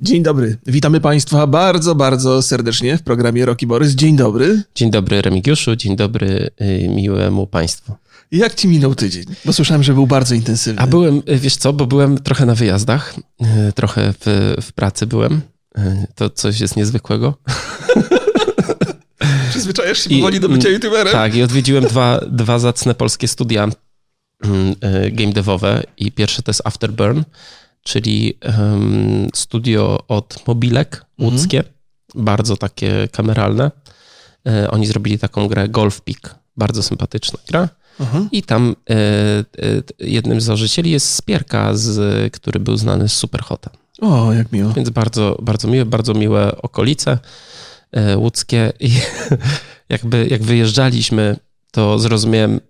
Dzień dobry. Witamy Państwa bardzo, bardzo serdecznie w programie Roki Borys. Dzień dobry. Dzień dobry Remigiuszu, dzień dobry y, miłemu Państwu. Jak Ci minął tydzień? Bo słyszałem, że był bardzo intensywny. A byłem, y, wiesz co, bo byłem trochę na wyjazdach, y, trochę w, w pracy byłem. To coś jest niezwykłego. Przyzwyczajasz się I, powoli do bycia youtuberem? Tak, i odwiedziłem dwa, dwa zacne polskie studia mm, game devowe i pierwsze to jest Afterburn, czyli um, studio od mobilek łódzkie, mhm. bardzo takie kameralne. E, oni zrobili taką grę Golf Peak, bardzo sympatyczna gra. Mhm. I tam e, e, jednym z założycieli jest Spierka, z, który był znany z Superhota. O, jak miło. Więc bardzo, bardzo miłe, bardzo miłe okolice e, łódzkie. I jakby jak wyjeżdżaliśmy, to zrozumiałem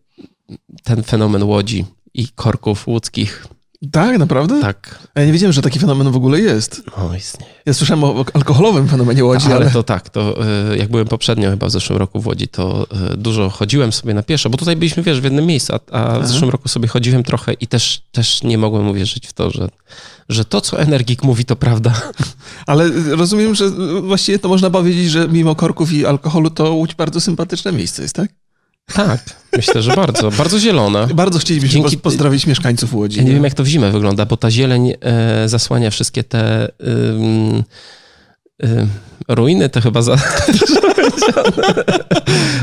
ten fenomen łodzi i korków łódzkich tak, naprawdę? Tak. Ja nie wiedziałem, że taki fenomen w ogóle jest. O, istnieje. Ja słyszałem o alkoholowym fenomenie Łodzi, ale... ale... to tak, to e, jak byłem poprzednio chyba w zeszłym roku w Łodzi, to e, dużo chodziłem sobie na pieszo, bo tutaj byliśmy, wiesz, w jednym miejscu, a, a w zeszłym roku sobie chodziłem trochę i też, też nie mogłem uwierzyć w to, że, że to, co Energik mówi, to prawda. Ale rozumiem, że właściwie to można powiedzieć, że mimo korków i alkoholu, to Łódź bardzo sympatyczne miejsce jest, tak? Tak, myślę, że bardzo. Bardzo zielone. Bardzo chcielibyśmy Dzięki... pozdrowić mieszkańców Łodzi. Ja nie, nie, wiem, jak to w zimę wygląda, bo ta zieleń e, zasłania wszystkie te e, ruiny, to chyba za...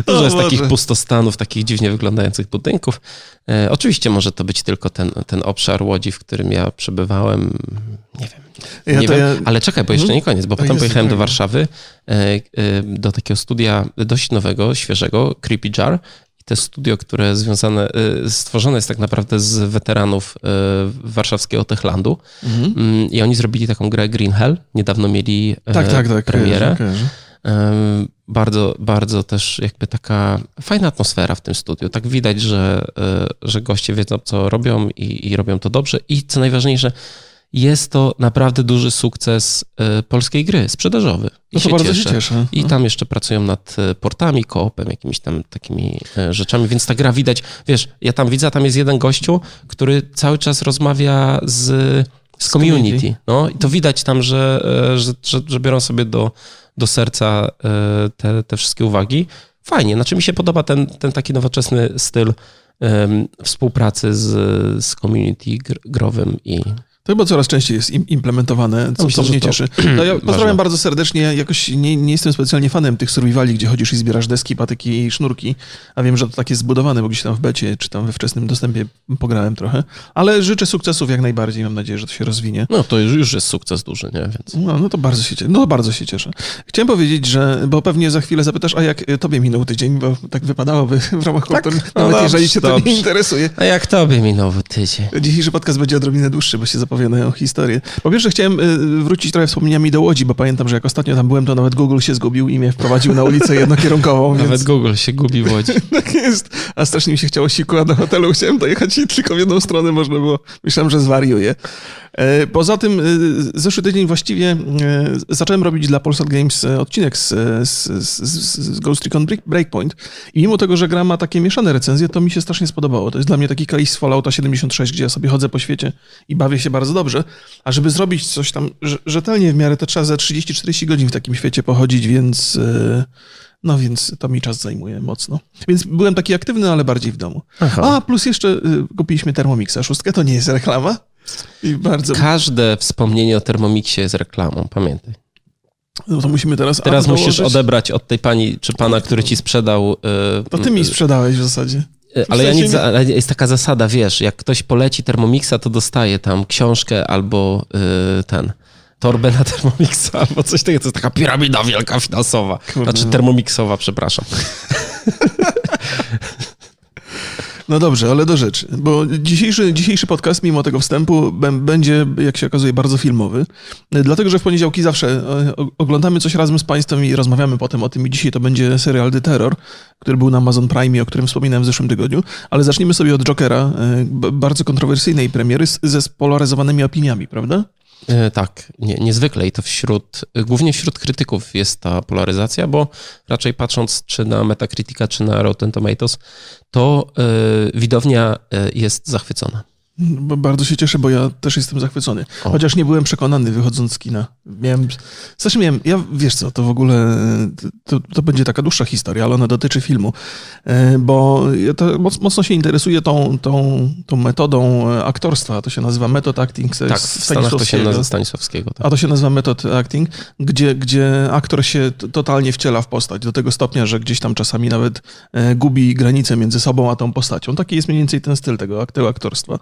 Dużo jest takich pustostanów, takich dziwnie wyglądających budynków. E, oczywiście może to być tylko ten, ten obszar Łodzi, w którym ja przebywałem. Nie wiem. Ja nie wiem, ja... ale czekaj, bo jeszcze mhm. nie koniec, bo potem pojechałem do Warszawy, e, e, do takiego studia dość nowego, świeżego, Creepy Jar. I to studio, które związane, stworzone jest tak naprawdę z weteranów warszawskiego Techlandu. Mhm. Mm, I oni zrobili taką grę Green Hell. Niedawno mieli tak, tak, tak, premierę. Kojarzę, kojarzę. Bardzo, bardzo też jakby taka fajna atmosfera w tym studiu. Tak widać, że, e, że goście wiedzą, co robią i, i robią to dobrze. I co najważniejsze, jest to naprawdę duży sukces e, polskiej gry, sprzedażowy. I no to bardzo cieszę. się cieszę. I no. tam jeszcze pracują nad e, portami, koopem, jakimiś tam takimi rzeczami, więc ta gra widać, wiesz, ja tam widzę, tam jest jeden gościu, który cały czas rozmawia z, z community. No, i to widać tam, że, że, że, że biorą sobie do, do serca e, te, te wszystkie uwagi. Fajnie, znaczy mi się podoba ten, ten taki nowoczesny styl um, współpracy z, z community growym i to chyba coraz częściej jest implementowane, co, Myślę, mnie to... cieszy. No ja pozdrawiam Ważne. bardzo serdecznie. Jakoś nie, nie, jestem specjalnie fanem tych survivali, gdzie chodzisz i zbierasz deski, patyki i sznurki, a wiem, że to tak jest zbudowane, bo gdzieś tam w becie czy tam we wczesnym dostępie pograłem trochę. Ale życzę sukcesów jak najbardziej. Mam nadzieję, że to się rozwinie. No to już jest sukces duży, nie? Więc... No, no to bardzo się cieszę. No bardzo się cieszę. Chciałem powiedzieć, że, bo pewnie za chwilę zapytasz, a jak tobie minął tydzień, bo tak wypadałoby w ramach tak? kultury, no nawet dobrze, jeżeli to dobrze. nie interesuje. A jak tobie minął tydzień? Dzisiejszy podcast będzie odrobinę dłuższy, bo się zapowiadają historie historię. Po pierwsze chciałem y, wrócić trochę wspomnieniami do Łodzi, bo pamiętam, że jak ostatnio tam byłem, to nawet Google się zgubił i mnie wprowadził na ulicę jednokierunkową. nawet więc... Google się gubi w Łodzi. tak jest. A strasznie mi się chciało siku, do hotelu chciałem dojechać i tylko w jedną stronę można było. Myślałem, że zwariuję. E, poza tym e, zeszły tydzień właściwie e, zacząłem robić dla Polsat Games odcinek z, z, z, z Ghost Recon Breakpoint i mimo tego, że gra ma takie mieszane recenzje, to mi się strasznie spodobało. To jest dla mnie taki case Fallouta 76, gdzie ja sobie chodzę po świecie i bawię się bardzo dobrze, a żeby zrobić coś tam rzetelnie w miarę, to trzeba za 30-40 godzin w takim świecie pochodzić, więc... No więc to mi czas zajmuje mocno. Więc byłem taki aktywny, ale bardziej w domu. Aha. A, plus jeszcze kupiliśmy Thermomixa szóstkę, to nie jest reklama. I bardzo... Każde wspomnienie o Thermomixie jest reklamą, pamiętaj. No to musimy teraz. Teraz musisz odebrać od tej pani czy pana, który ci sprzedał. Yy, to ty mi sprzedałeś w zasadzie. Y, ale ja nic, ale jest taka zasada, wiesz, jak ktoś poleci Thermomixa, to dostaje tam książkę albo yy, ten torbę na Thermomixa albo coś takiego. To jest taka piramida wielka finansowa. Kurde. Znaczy no. Thermomixowa, przepraszam. No dobrze, ale do rzeczy, bo dzisiejszy, dzisiejszy podcast, mimo tego wstępu, będzie, jak się okazuje, bardzo filmowy. Dlatego, że w poniedziałki zawsze e, oglądamy coś razem z Państwem i rozmawiamy potem o tym. I dzisiaj to będzie serial The Terror, który był na Amazon Prime, o którym wspominałem w zeszłym tygodniu. Ale zacznijmy sobie od Jokera, e, bardzo kontrowersyjnej premiery ze spolaryzowanymi opiniami, prawda? E, tak, nie, niezwykle i to wśród, głównie wśród krytyków jest ta polaryzacja, bo raczej patrząc czy na Metacritica, czy na Rotten Tomatoes, to yy, widownia yy, jest zachwycona. Bardzo się cieszę, bo ja też jestem zachwycony. O. Chociaż nie byłem przekonany wychodząc z kina. Miałem, znaczy miałem, ja wiesz co, to w ogóle, to, to będzie taka dłuższa historia, ale ona dotyczy filmu, e, bo ja to mocno się interesuję tą, tą, tą metodą aktorstwa, to się nazywa metod acting tak, w Stanach to się nazywa Stanisławskiego. Tak. A to się nazywa metod acting, gdzie, gdzie aktor się totalnie wciela w postać, do tego stopnia, że gdzieś tam czasami nawet e, gubi granice między sobą a tą postacią. Taki jest mniej więcej ten styl tego, tego aktorstwa.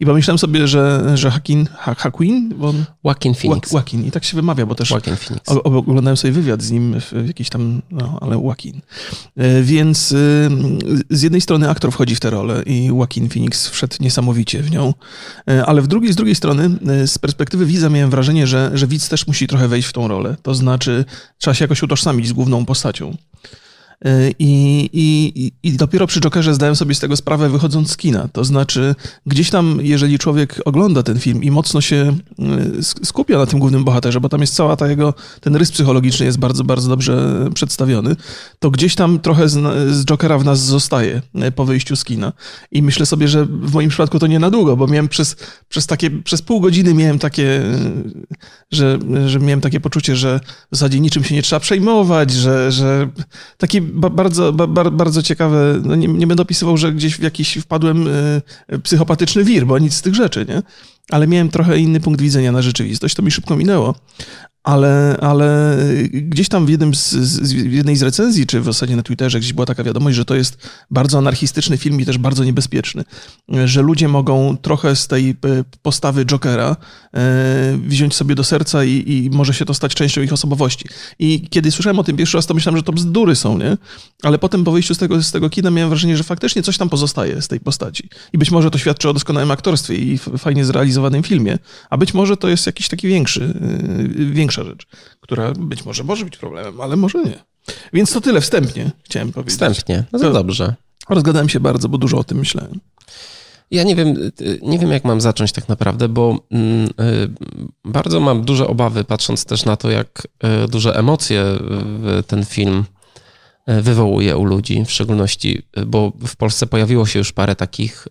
I pomyślałem sobie, że, że Hakin, ha, Hakuin? On, Joaquin Phoenix. Joaquin. I tak się wymawia, bo też Joaquin Phoenix. oglądałem sobie wywiad z nim w jakiś tam, no, ale Joaquin. E, więc y, z jednej strony aktor wchodzi w tę rolę i Joaquin Phoenix wszedł niesamowicie w nią, e, ale w drugiej, z drugiej strony e, z perspektywy widza miałem wrażenie, że, że widz też musi trochę wejść w tą rolę. To znaczy trzeba się jakoś utożsamić z główną postacią. E, I, i, I dopiero przy Jokerze zdałem sobie z tego sprawę wychodząc z kina. To znaczy, gdzieś tam, jeżeli człowiek ogląda ten film i mocno się e, skupia na tym głównym bohaterze, bo tam jest cała ta jego, ten rys psychologiczny jest bardzo, bardzo dobrze przedstawiony, to gdzieś tam trochę z, z Jokera w nas zostaje e, po wyjściu z kina. I myślę sobie, że w moim przypadku to nie na długo, bo miałem przez, przez takie, przez pół godziny miałem takie, że, że miałem takie poczucie, że w zasadzie niczym się nie trzeba przejmować, że, że taki bardzo, bardzo ciekawe, no nie, nie będę opisywał, że gdzieś w jakiś wpadłem y, psychopatyczny wir, bo nic z tych rzeczy, nie? Ale miałem trochę inny punkt widzenia na rzeczywistość, to mi szybko minęło, ale, ale gdzieś tam w, jednym z, z, w jednej z recenzji, czy w zasadzie na Twitterze gdzieś była taka wiadomość, że to jest bardzo anarchistyczny film i też bardzo niebezpieczny. Że ludzie mogą trochę z tej e, postawy Jokera e, wziąć sobie do serca i, i może się to stać częścią ich osobowości. I kiedy słyszałem o tym pierwszy raz, to myślałem, że to bzdury są, nie? Ale potem po wyjściu z tego, z tego kina miałem wrażenie, że faktycznie coś tam pozostaje z tej postaci. I być może to świadczy o doskonałym aktorstwie i fajnie zrealizowanym filmie, a być może to jest jakiś taki większy, e, większy większa rzecz, która być może może być problemem, ale może nie. Więc to tyle wstępnie chciałem powiedzieć. Wstępnie, no to, dobrze. Rozgadałem się bardzo, bo dużo o tym myślałem. Ja nie wiem, nie wiem, jak mam zacząć tak naprawdę, bo mm, y, bardzo mam duże obawy, patrząc też na to, jak y, duże emocje ten film y, wywołuje u ludzi, w szczególności, bo w Polsce pojawiło się już parę takich,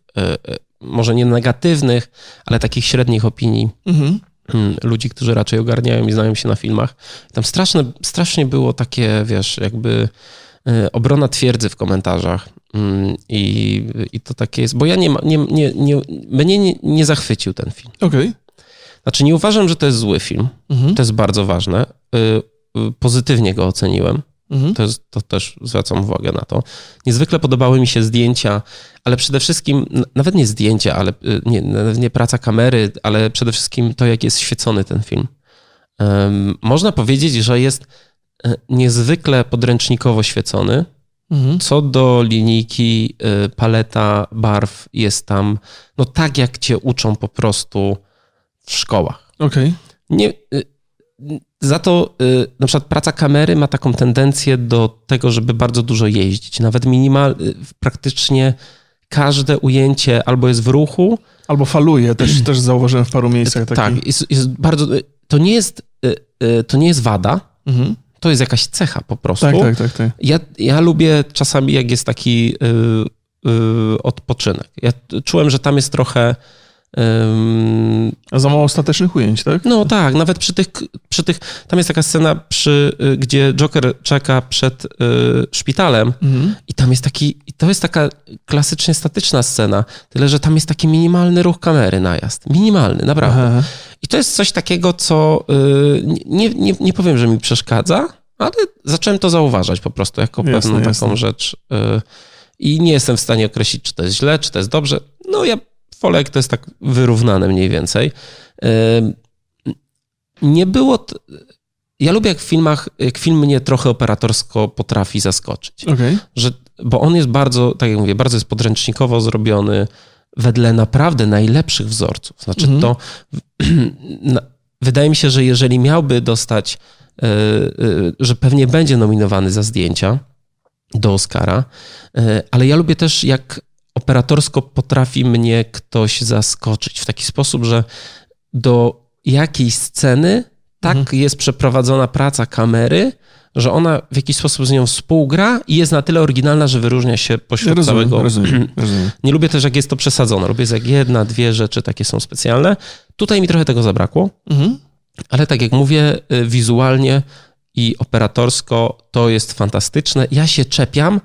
może nie negatywnych, ale takich średnich opinii. Mhm ludzi, którzy raczej ogarniają i znają się na filmach. Tam straszne, strasznie było takie, wiesz, jakby e, obrona twierdzy w komentarzach. Hmm, I, i to takie jest, bo ja nie, nie, nie, nie mnie nie, nie zachwycił ten film. Okej. Okay. Znaczy nie uważam, że to jest zły film. Mhm. To jest bardzo ważne. E, e, pozytywnie go oceniłem. Mhm. To, jest, to też zwracam uwagę na to. Niezwykle podobały mi się zdjęcia, ale przede wszystkim, nawet nie zdjęcia, ale y, nie, nie praca kamery, ale przede wszystkim to, jak jest świecony ten film. Um, można powiedzieć, że jest e, niezwykle podręcznikowo świecony. Mhm. Co do linijki, y, paleta barw jest tam, no tak jak cię uczą po prostu w szkołach. Okej. Okay. Nie, y, za to y, na przykład praca kamery ma taką tendencję do tego, żeby bardzo dużo jeździć. Nawet minimal, y, praktycznie każde ujęcie albo jest w ruchu. Albo faluje, też, też zauważyłem w paru miejscach. Taki... Tak, jest, jest bardzo. Y, to nie jest, to nie jest wada. Mhm. To jest jakaś cecha po prostu. Tak, tak, tak. tak. Ja, ja lubię czasami, jak jest taki yy, yy, odpoczynek. Ja czułem, że tam jest trochę a za mało ostatecznych ujęć, tak? No tak, nawet przy tych, przy tych tam jest taka scena, przy, y, gdzie Joker czeka przed y, szpitalem mhm. i tam jest taki, to jest taka klasycznie statyczna scena, tyle, że tam jest taki minimalny ruch kamery, najazd. Minimalny, naprawdę. Aha. I to jest coś takiego, co y, nie, nie, nie powiem, że mi przeszkadza, ale zacząłem to zauważać po prostu jako pewną jasne. taką rzecz. Y, I nie jestem w stanie określić, czy to jest źle, czy to jest dobrze. No ja Folek to jest tak wyrównane mniej więcej. Nie było... Ja lubię jak w filmach, jak film mnie trochę operatorsko potrafi zaskoczyć. Okay. Że, bo on jest bardzo, tak jak mówię, bardzo jest podręcznikowo zrobiony wedle naprawdę najlepszych wzorców. Znaczy mm -hmm. to... wydaje mi się, że jeżeli miałby dostać, e, e, że pewnie będzie nominowany za zdjęcia do Oscara, e, ale ja lubię też jak operatorsko potrafi mnie ktoś zaskoczyć w taki sposób, że do jakiejś sceny tak mhm. jest przeprowadzona praca kamery, że ona w jakiś sposób z nią współgra i jest na tyle oryginalna, że wyróżnia się pośród rozumiem, całego... Rozumiem, rozumiem. Nie lubię też, jak jest to przesadzone. Lubię, jak jedna, dwie rzeczy takie są specjalne. Tutaj mi trochę tego zabrakło, mhm. ale tak jak mówię, y, wizualnie i operatorsko to jest fantastyczne. Ja się czepiam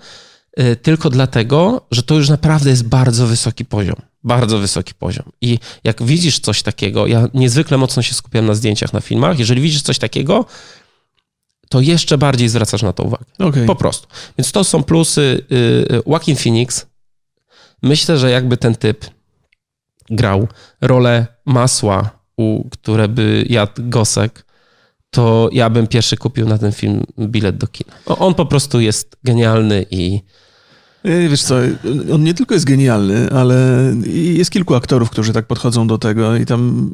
tylko dlatego, że to już naprawdę jest bardzo wysoki poziom. Bardzo wysoki poziom. I jak widzisz coś takiego, ja niezwykle mocno się skupiam na zdjęciach, na filmach. Jeżeli widzisz coś takiego, to jeszcze bardziej zwracasz na to uwagę. Okay. Po prostu. Więc to są plusy. Y, y, Joaquin Phoenix. Myślę, że jakby ten typ grał rolę masła, u, które by jadł Gosek, to ja bym pierwszy kupił na ten film bilet do kina. On po prostu jest genialny i Wiesz co, on nie tylko jest genialny, ale jest kilku aktorów, którzy tak podchodzą do tego i tam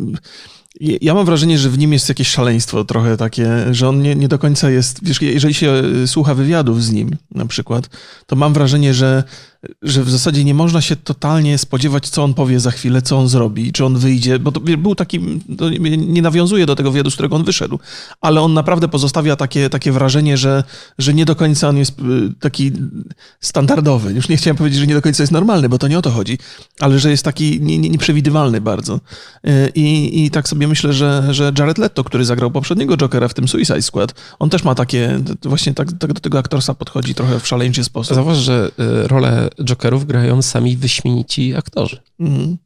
ja mam wrażenie, że w nim jest jakieś szaleństwo trochę takie, że on nie, nie do końca jest. Wiesz, jeżeli się słucha wywiadów z nim na przykład, to mam wrażenie, że że w zasadzie nie można się totalnie spodziewać, co on powie za chwilę, co on zrobi, czy on wyjdzie, bo to był taki, to nie nawiązuje do tego wywiadu, z którego on wyszedł, ale on naprawdę pozostawia takie, takie wrażenie, że, że nie do końca on jest y, taki standardowy. Już nie chciałem powiedzieć, że nie do końca jest normalny, bo to nie o to chodzi, ale że jest taki nie, nie, nieprzewidywalny bardzo. Y, I, I tak sobie myślę, że, że Jared Leto, który zagrał poprzedniego Jokera w tym Suicide Squad, on też ma takie, właśnie tak, tak do tego aktorsa podchodzi trochę w szaleńczy sposób. Zauważ, że y, rolę Jokerów grają sami wyśmienici aktorzy. Mhm.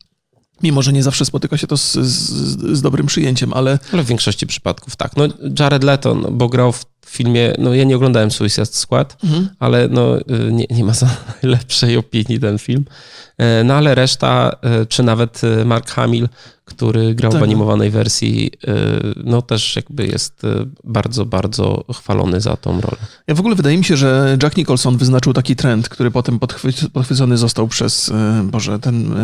Mimo, że nie zawsze spotyka się to z, z, z, dobrym przyjęciem, ale... Ale w większości przypadków tak. No, Jared Leto, no, bo grał w filmie, no ja nie oglądałem Suicide Squad, mhm. ale no, y, nie, nie ma za najlepszej opinii ten film. E, no ale reszta, e, czy nawet e, Mark Hamill, który grał tak. w animowanej wersji, no też jakby jest bardzo, bardzo chwalony za tą rolę. Ja w ogóle wydaje mi się, że Jack Nicholson wyznaczył taki trend, który potem podchwycony został przez, Boże, ten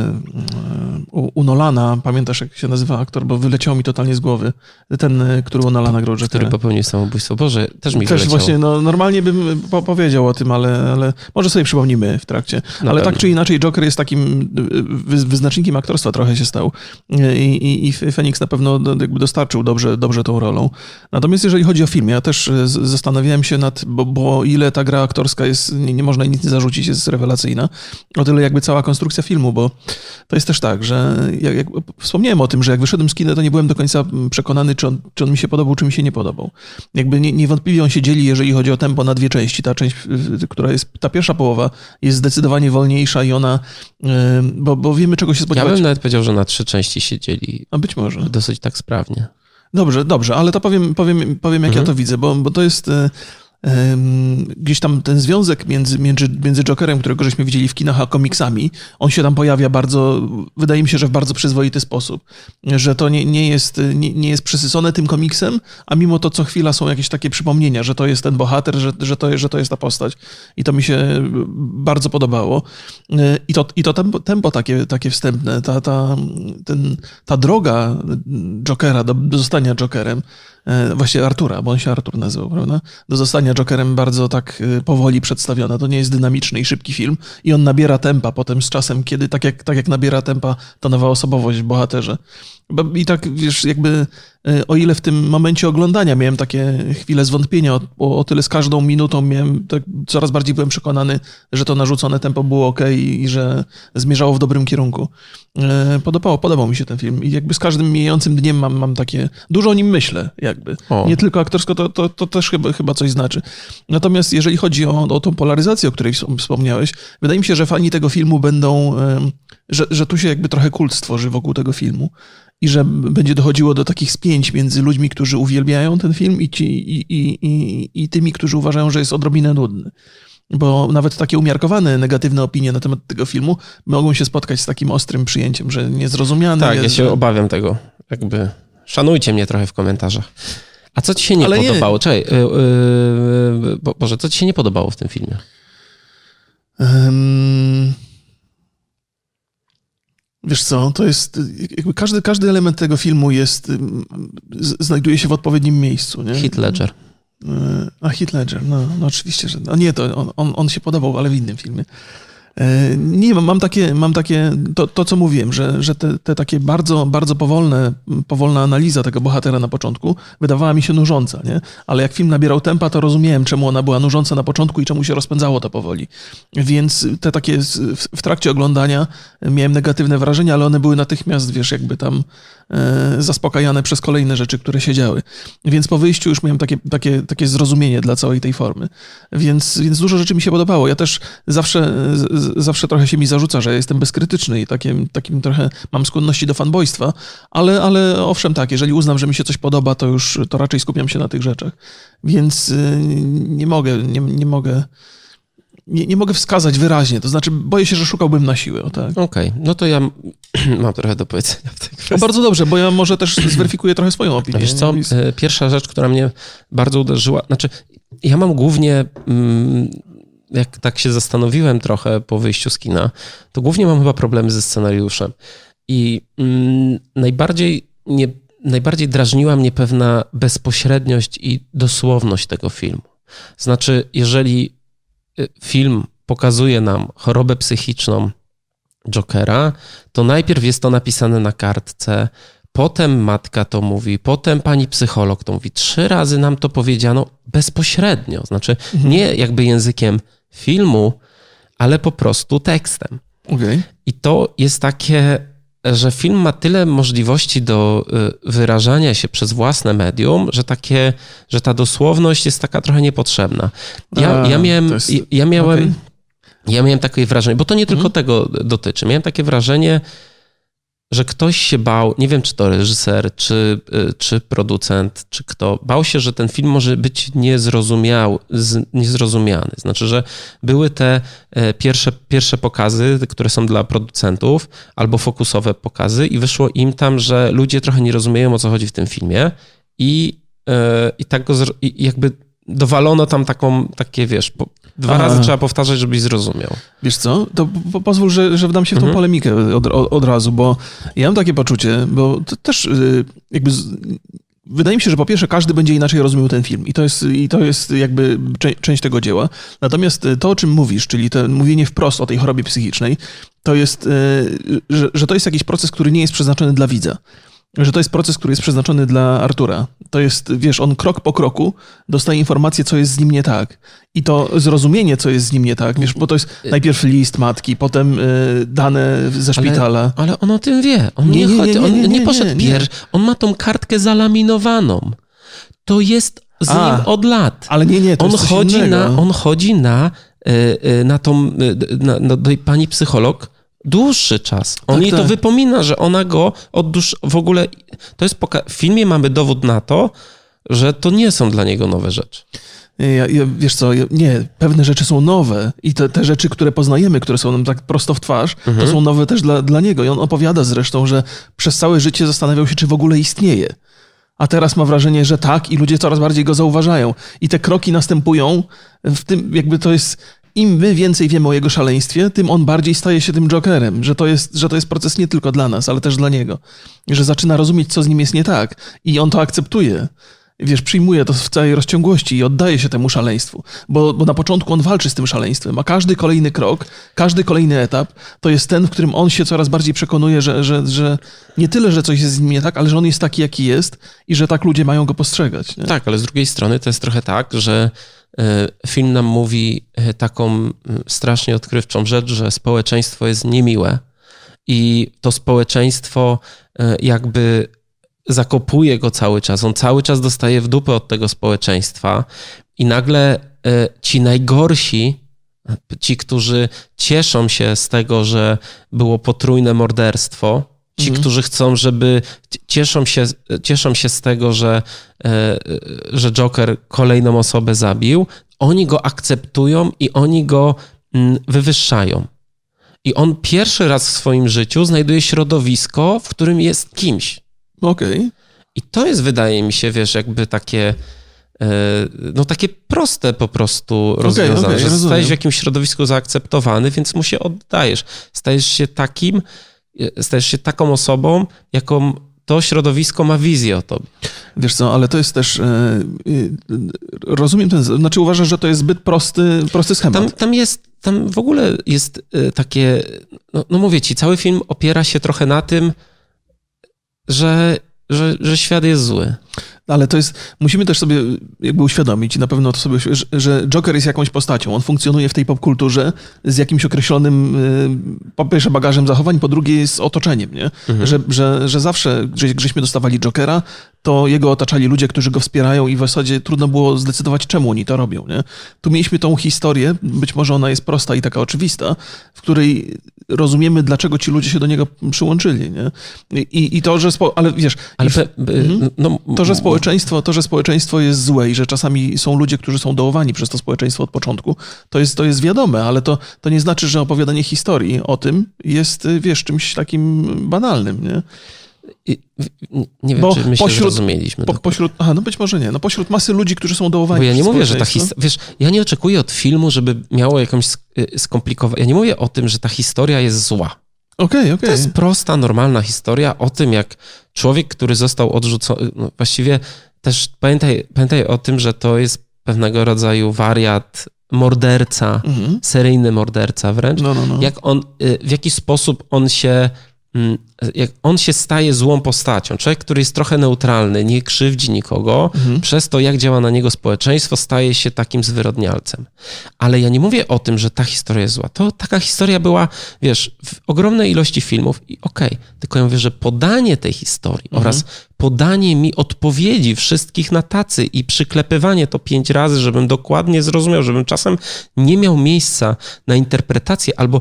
u, Nolana, pamiętasz jak się nazywa aktor, bo wyleciał mi totalnie z głowy, ten, który u Nolana grał. Który popełnił samobójstwo. Boże, też mi Też wyleciało. właśnie, no normalnie bym po powiedział o tym, ale, ale może sobie przypomnimy w trakcie. Na ale pewno. tak czy inaczej Joker jest takim wyznacznikiem aktorstwa trochę się stał i, i, na pewno jakby dostarczył dobrze, dobrze tą rolą. Natomiast jeżeli chodzi o film, ja też e, zastanawiałem się nad, bo, bo ile ta gra aktorska jest, nie, nie można nic nie zarzucić, jest rewelacyjna, o tyle jakby cała konstrukcja filmu, bo to jest też tak, że jak, jak wspomniałem o tym, że jak wyszedłem z kina, to nie byłem do końca przekonany, czy on, czy on mi się podobał, czy mi się nie podobał. Jakby nie, niewątpliwie on się dzieli, jeżeli chodzi o tempo, na dwie części. Ta część, która jest, ta pierwsza połowa jest zdecydowanie wolniejsza i ona, bo, bo wiemy czego się spodziewać. Ja bym nawet powiedział, że na trzy części się A być może. Dosyć tak sprawnie. Dobrze, dobrze, ale to powiem, powiem, powiem jak mhm. ja to widzę, bo, bo to jest e, gdzieś tam ten związek między, między, między Jokerem, którego żeśmy widzieli w kinach, a komiksami, on się tam pojawia bardzo, wydaje mi się, że w bardzo przyzwoity sposób. Że to nie, nie, jest, nie, nie jest przesycone tym komiksem, a mimo to co chwila są jakieś takie przypomnienia, że to jest ten bohater, że, że, to, że to jest ta postać. I to mi się bardzo podobało. I to, i to tempo, tempo takie, takie wstępne, ta, ta, ten, ta droga Jokera do, do zostania Jokerem, E, właśnie Artura, bo on się Artur nazywał, prawda? Do zostania Jokerem bardzo tak e, powoli przedstawiona. To nie jest dynamiczny i szybki film i on nabiera tempa potem z czasem, kiedy tak jak, tak jak nabiera tempa ta nowa osobowość w bohaterze. I tak, wiesz, jakby e, o ile w tym momencie oglądania miałem takie chwile zwątpienia, o, o tyle z każdą minutą miałem, tak coraz bardziej byłem przekonany, że to narzucone tempo było ok i, i że zmierzało w dobrym kierunku. E, podobało, podobał mi się ten film i jakby z każdym mijającym dniem mam, mam takie, dużo o nim myślę jakby. O. Nie tylko aktorsko, to, to, to też chyba, chyba coś znaczy. Natomiast jeżeli chodzi o, o tą polaryzację, o której wspomniałeś, wydaje mi się, że fani tego filmu będą, że, że tu się jakby trochę kult stworzy wokół tego filmu i że będzie dochodziło do takich spięć między ludźmi, którzy uwielbiają ten film i, ci, i, i, i, i tymi, którzy uważają, że jest odrobinę nudny. Bo nawet takie umiarkowane negatywne opinie na temat tego filmu mogą się spotkać z takim ostrym przyjęciem, że niezrozumiany tak, jest. ja się że... obawiam tego. Jakby szanujcie mnie trochę w komentarzach. A co ci się nie Ale podobało? Nie. Czekaj, yy, yy, Boże, co ci się nie podobało w tym filmie? Um, Wiesz co, to jest, każdy, każdy element tego filmu jest, znajduje się w odpowiednim miejscu. Nie? Hit Ledger. E, a Hit Ledger, no, no oczywiście, że, no nie, to on, on, on się podobał, ale w innym filmie. E, nie, mam takie, mam takie to, to co mówiłem, że, że te, te takie bardzo, bardzo powolne, powolna analiza tego bohatera na początku wydawała mi się nużąca, nie? Ale jak film nabierał tempa, to rozumiałem, czemu ona była nużąca na początku i czemu się rozpędzało to powoli. Więc te takie w trakcie oglądania miałem negatywne wrażenia, ale one były natychmiast, wiesz, jakby tam e, zaspokajane przez kolejne rzeczy, które się działy. Więc po wyjściu już miałem takie, takie, takie zrozumienie dla całej tej formy. Więc, więc dużo rzeczy mi się podobało. Ja też zawsze zawsze trochę się mi zarzuca, że jestem bezkrytyczny i takim, takim trochę mam skłonności do fanboystwa, ale, ale owszem tak, jeżeli uznam, że mi się coś podoba, to już to raczej skupiam się na tych rzeczach. Więc y, nie mogę, nie, nie mogę nie, nie mogę wskazać wyraźnie, to znaczy boję się, że szukałbym na siłę. Tak. Okej, okay. no to ja mam trochę do powiedzenia w tej kwestii. No bardzo dobrze, bo ja może też zweryfikuję trochę swoją opinię. Wiesz co, y, pierwsza rzecz, która mnie bardzo uderzyła, znaczy ja mam głównie mm, jak tak się zastanowiłem trochę po wyjściu z kina, to głównie mam chyba problemy ze scenariuszem. I mm, najbardziej, nie, najbardziej drażniła mnie pewna bezpośredniość i dosłowność tego filmu. Znaczy, jeżeli y, film pokazuje nam chorobę psychiczną Jokera, to najpierw jest to napisane na kartce, potem matka to mówi, potem pani psycholog to mówi. Trzy razy nam to powiedziano bezpośrednio, znaczy mhm. nie jakby językiem filmu, ale po prostu tekstem. Okay. I to jest takie, że film ma tyle możliwości do y, wyrażania się przez własne medium, że takie, że ta dosłowność jest taka trochę niepotrzebna. Ja, A, ja miałem, jest... ja miałem, okay. ja miałem takie wrażenie, bo to nie tylko hmm. tego dotyczy. Miałem takie wrażenie, że ktoś się bał, nie wiem czy to reżyser, czy, y, czy producent, czy kto, bał się, że ten film może być niezrozumiał, niezrozumiany. Znaczy, że były te e, pierwsze, pierwsze pokazy, które są dla producentów, albo fokusowe pokazy i wyszło im tam, że ludzie trochę nie rozumieją, o co chodzi w tym filmie i, e, i tak go, i jakby dowalono tam taką, takie, wiesz, po, dwa Aha. razy trzeba powtarzać, żebyś zrozumiał. Wiesz co, to po, pozwól, że, że wdam się w tą mhm. polemikę od, od, od, razu, bo ja mam takie poczucie, bo to też y, jakby... Z, wydaje mi się, że po pierwsze każdy będzie inaczej rozumiał ten film i to jest, i to jest jakby część tego dzieła. Natomiast y, to, o czym mówisz, czyli to mówienie wprost o tej chorobie psychicznej, to jest, y, że, że to jest jakiś proces, który nie jest przeznaczony dla widza że to jest proces, który jest przeznaczony dla Artura. To jest, wiesz, on krok po kroku dostaje informację, co jest z nim nie tak. I to zrozumienie, co jest z nim nie tak, wiesz, bo to jest najpierw list matki, potem y, dane ze szpitala. Ale, ale, on o tym wie. On nie, nie, nie, on nie poszedł pierwszy. On ma tą kartkę zalaminowaną. To jest z A, nim od lat. Ale nie, nie, to on jest chodzi na, On chodzi na, y, y, na tą, na, na, pani psycholog, dłuższy czas. On tak, jej tak. to wypomina, że ona go od dłuż... w ogóle... To jest poka... W filmie mamy dowód na to, że to nie są dla niego nowe rzeczy. Ja, ja, wiesz co, ja, nie, pewne rzeczy są nowe i te, te rzeczy, które poznajemy, które są nam tak prosto w twarz, mhm. to są nowe też dla, dla niego. I on opowiada zresztą, że przez całe życie zastanawiał się, czy w ogóle istnieje. A teraz ma wrażenie, że tak i ludzie coraz bardziej go zauważają. I te kroki następują w tym, jakby to jest im my więcej wiemy o jego szaleństwie, tym on bardziej staje się tym Jokerem, że to jest, że to jest proces nie tylko dla nas, ale też dla niego. Że zaczyna rozumieć, co z nim jest nie tak i on to akceptuje. Wiesz, przyjmuje to w całej rozciągłości i oddaje się temu szaleństwu, bo, bo na początku on walczy z tym szaleństwem, a każdy kolejny krok, każdy kolejny etap to jest ten, w którym on się coraz bardziej przekonuje, że, że, że nie tyle, że coś jest z nim nie tak, ale że on jest taki, jaki jest i że tak ludzie mają go postrzegać. Nie? Tak, ale z drugiej strony to jest trochę tak, że film nam mówi e, taką strasznie odkrywczą rzecz, że społeczeństwo jest niemiłe i to społeczeństwo e, jakby zakopuje go cały czas. On cały czas dostaje w dupę od tego społeczeństwa i nagle ci najgorsi, ci, którzy cieszą się z tego, że było potrójne morderstwo, Ci, mhm. którzy chcą, żeby cieszą się, cieszą się z tego, że, e, że Joker kolejną osobę zabił, oni go akceptują i oni go mm, wywyższają. I on pierwszy raz w swoim życiu znajduje środowisko, w którym jest kimś. Okej. Okay. I to jest, wydaje mi się, wiesz, jakby takie e, no takie proste po prostu rozwiązanie, okay, okay, że stajesz w jakimś środowisku zaakceptowany, więc mu się oddajesz. Stajesz się takim, stajesz się taką osobą, jaką to środowisko ma wizję o tobie. Wiesz co, ale to jest też. E, e, rozumiem ten. Znaczy, uważasz, że to jest zbyt prosty, prosty schemat. Tam, tam jest tam w ogóle jest takie, no, no mówię ci, cały film opiera się trochę na tym, że, że, że świat jest zły. Ale to jest, musimy też sobie jakby uświadomić, i na pewno to sobie, że Joker jest jakąś postacią. On funkcjonuje w tej popkulturze z jakimś określonym, y, po pierwsze, bagażem zachowań, po drugie jest otoczeniem, nie? Mhm. Że, że, że zawsze, żeśmy dostawali Jokera, to jego otaczali ludzie, którzy go wspierają i w zasadzie trudno było zdecydować, czemu oni to robią, nie? Tu mieliśmy tą historię, być może ona jest prosta i taka oczywista, w której rozumiemy, dlaczego ci ludzie się do niego przyłączyli, nie? I, i to, że... Spo... Ale wiesz... Ale pe, mhm. no, to, że społeczeństwo, to, że społeczeństwo jest złe i że czasami są ludzie, którzy są dołowani przez to społeczeństwo od początku, to jest, to jest wiadome, ale to, to nie znaczy, że opowiadanie historii o tym jest, wiesz, czymś takim banalnym, nie? Nie wiem, Bo czy my się pośród, zrozumieliśmy. Po, pośród, aha, no być może nie. No pośród masy ludzi, którzy są dołowani. Bo ja nie mówię, że ta historia... Wiesz, ja nie oczekuję od filmu, żeby miało jakąś y, skomplikowane... Ja nie mówię o tym, że ta historia jest zła. Okej, okay, okej. Okay. To jest prosta, normalna historia o tym, jak człowiek, który został odrzucony... No właściwie też pamiętaj, pamiętaj o tym, że to jest pewnego rodzaju wariat, morderca, mhm. seryjny morderca wręcz. No, no, no. Jak on, y, w jaki sposób on się jak on się staje złą postacią. Człowiek, który jest trochę neutralny, nie krzywdzi nikogo, mhm. przez to, jak działa na niego społeczeństwo, staje się takim zwyrodnialcem. Ale ja nie mówię o tym, że ta historia jest zła. To taka historia była, wiesz, w ogromnej ilości filmów i okej, okay, tylko ja mówię, że podanie tej historii mhm. oraz podanie mi odpowiedzi wszystkich na tacy i przyklepywanie to pięć razy, żebym dokładnie zrozumiał, żebym czasem nie miał miejsca na interpretację albo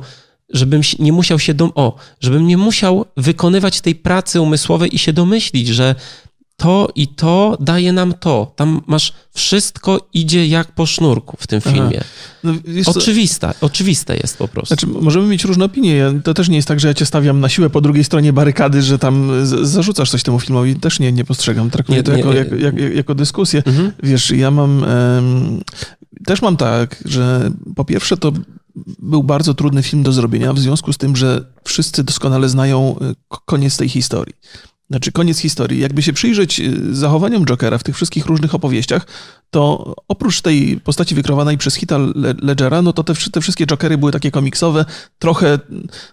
żebym nie musiał się dom... o, żebym nie musiał wykonywać tej pracy umysłowej i się domyślić, że to i to daje nam to. Tam masz wszystko idzie jak po sznurku w tym filmie. No, Oczywista, oczywiste jest po prostu. Znaczy, możemy mieć różne opinie. To też nie jest tak, że ja cię stawiam na siłę po drugiej stronie barykady, że tam zarzucasz coś temu filmowi. Też nie, nie postrzegam. Traktuję nie, to jako, nie, jako, jako, jako dyskusję. Mhm. Wiesz, ja mam... Um, też mam tak, że po pierwsze to był bardzo trudny film do zrobienia, w związku z tym, że wszyscy doskonale znają y, koniec tej historii. Znaczy, koniec historii. Jakby się przyjrzeć y, zachowaniom Jokera w tych wszystkich różnych opowieściach, to oprócz tej postaci wykrowanej przez Hita Ledgera, no to te, te, wszystkie Jokery były takie komiksowe, trochę,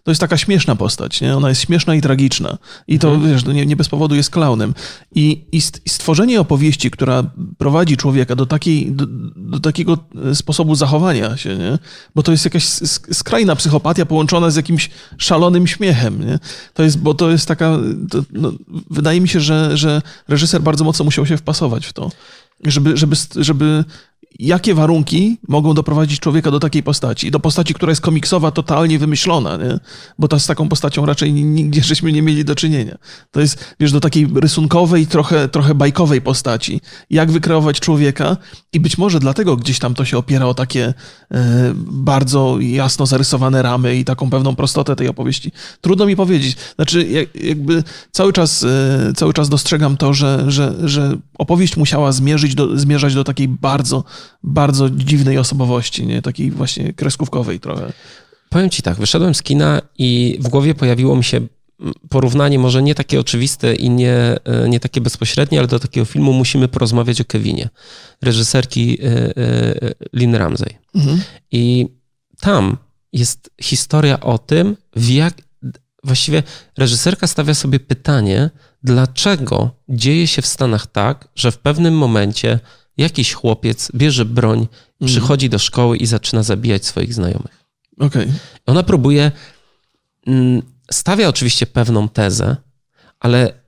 to jest taka śmieszna postać, nie? Ona jest śmieszna i tragiczna. I to, mhm. wiesz, nie, nie, bez powodu jest klaunem. I, I stworzenie opowieści, która prowadzi człowieka do, takiej, do, do takiego e, sposobu zachowania się, nie? Bo to jest jakaś skrajna psychopatia połączona z jakimś szalonym śmiechem, nie? To jest, bo to jest taka, to, no, wydaje mi się, że, że reżyser bardzo mocno musiał się wpasować w to żeby, żeby, żeby jakie warunki mogą doprowadzić człowieka do takiej postaci. Do postaci, która jest komiksowa, totalnie wymyślona, nie? bo to z taką postacią raczej nigdzie żeśmy nie mieli do czynienia. To jest, wiesz, do takiej rysunkowej, trochę, trochę bajkowej postaci. Jak wykreować człowieka i być może dlatego gdzieś tam to się opiera o takie e, bardzo jasno zarysowane ramy i taką pewną prostotę tej opowieści. Trudno mi powiedzieć. Znaczy, jak, jakby cały czas, e, cały czas dostrzegam to, że, że, że opowieść musiała zmierzyć do, zmierzać do takiej bardzo bardzo dziwnej osobowości, nie? Takiej właśnie kreskówkowej trochę. Powiem ci tak, wyszedłem z kina i w głowie pojawiło mi się porównanie może nie takie oczywiste i nie, e, nie takie bezpośrednie, ale do takiego filmu musimy porozmawiać o Kevinie, reżyserki e, e, Lynn Ramsey. Mhm. I tam jest historia o tym, w jak właściwie reżyserka stawia sobie pytanie, dlaczego dzieje się w Stanach tak, że w pewnym momencie jakiś chłopiec bierze broń, mm. przychodzi do szkoły i zaczyna zabijać swoich znajomych. Okay. Ona próbuje, mm, stawia oczywiście pewną tezę, ale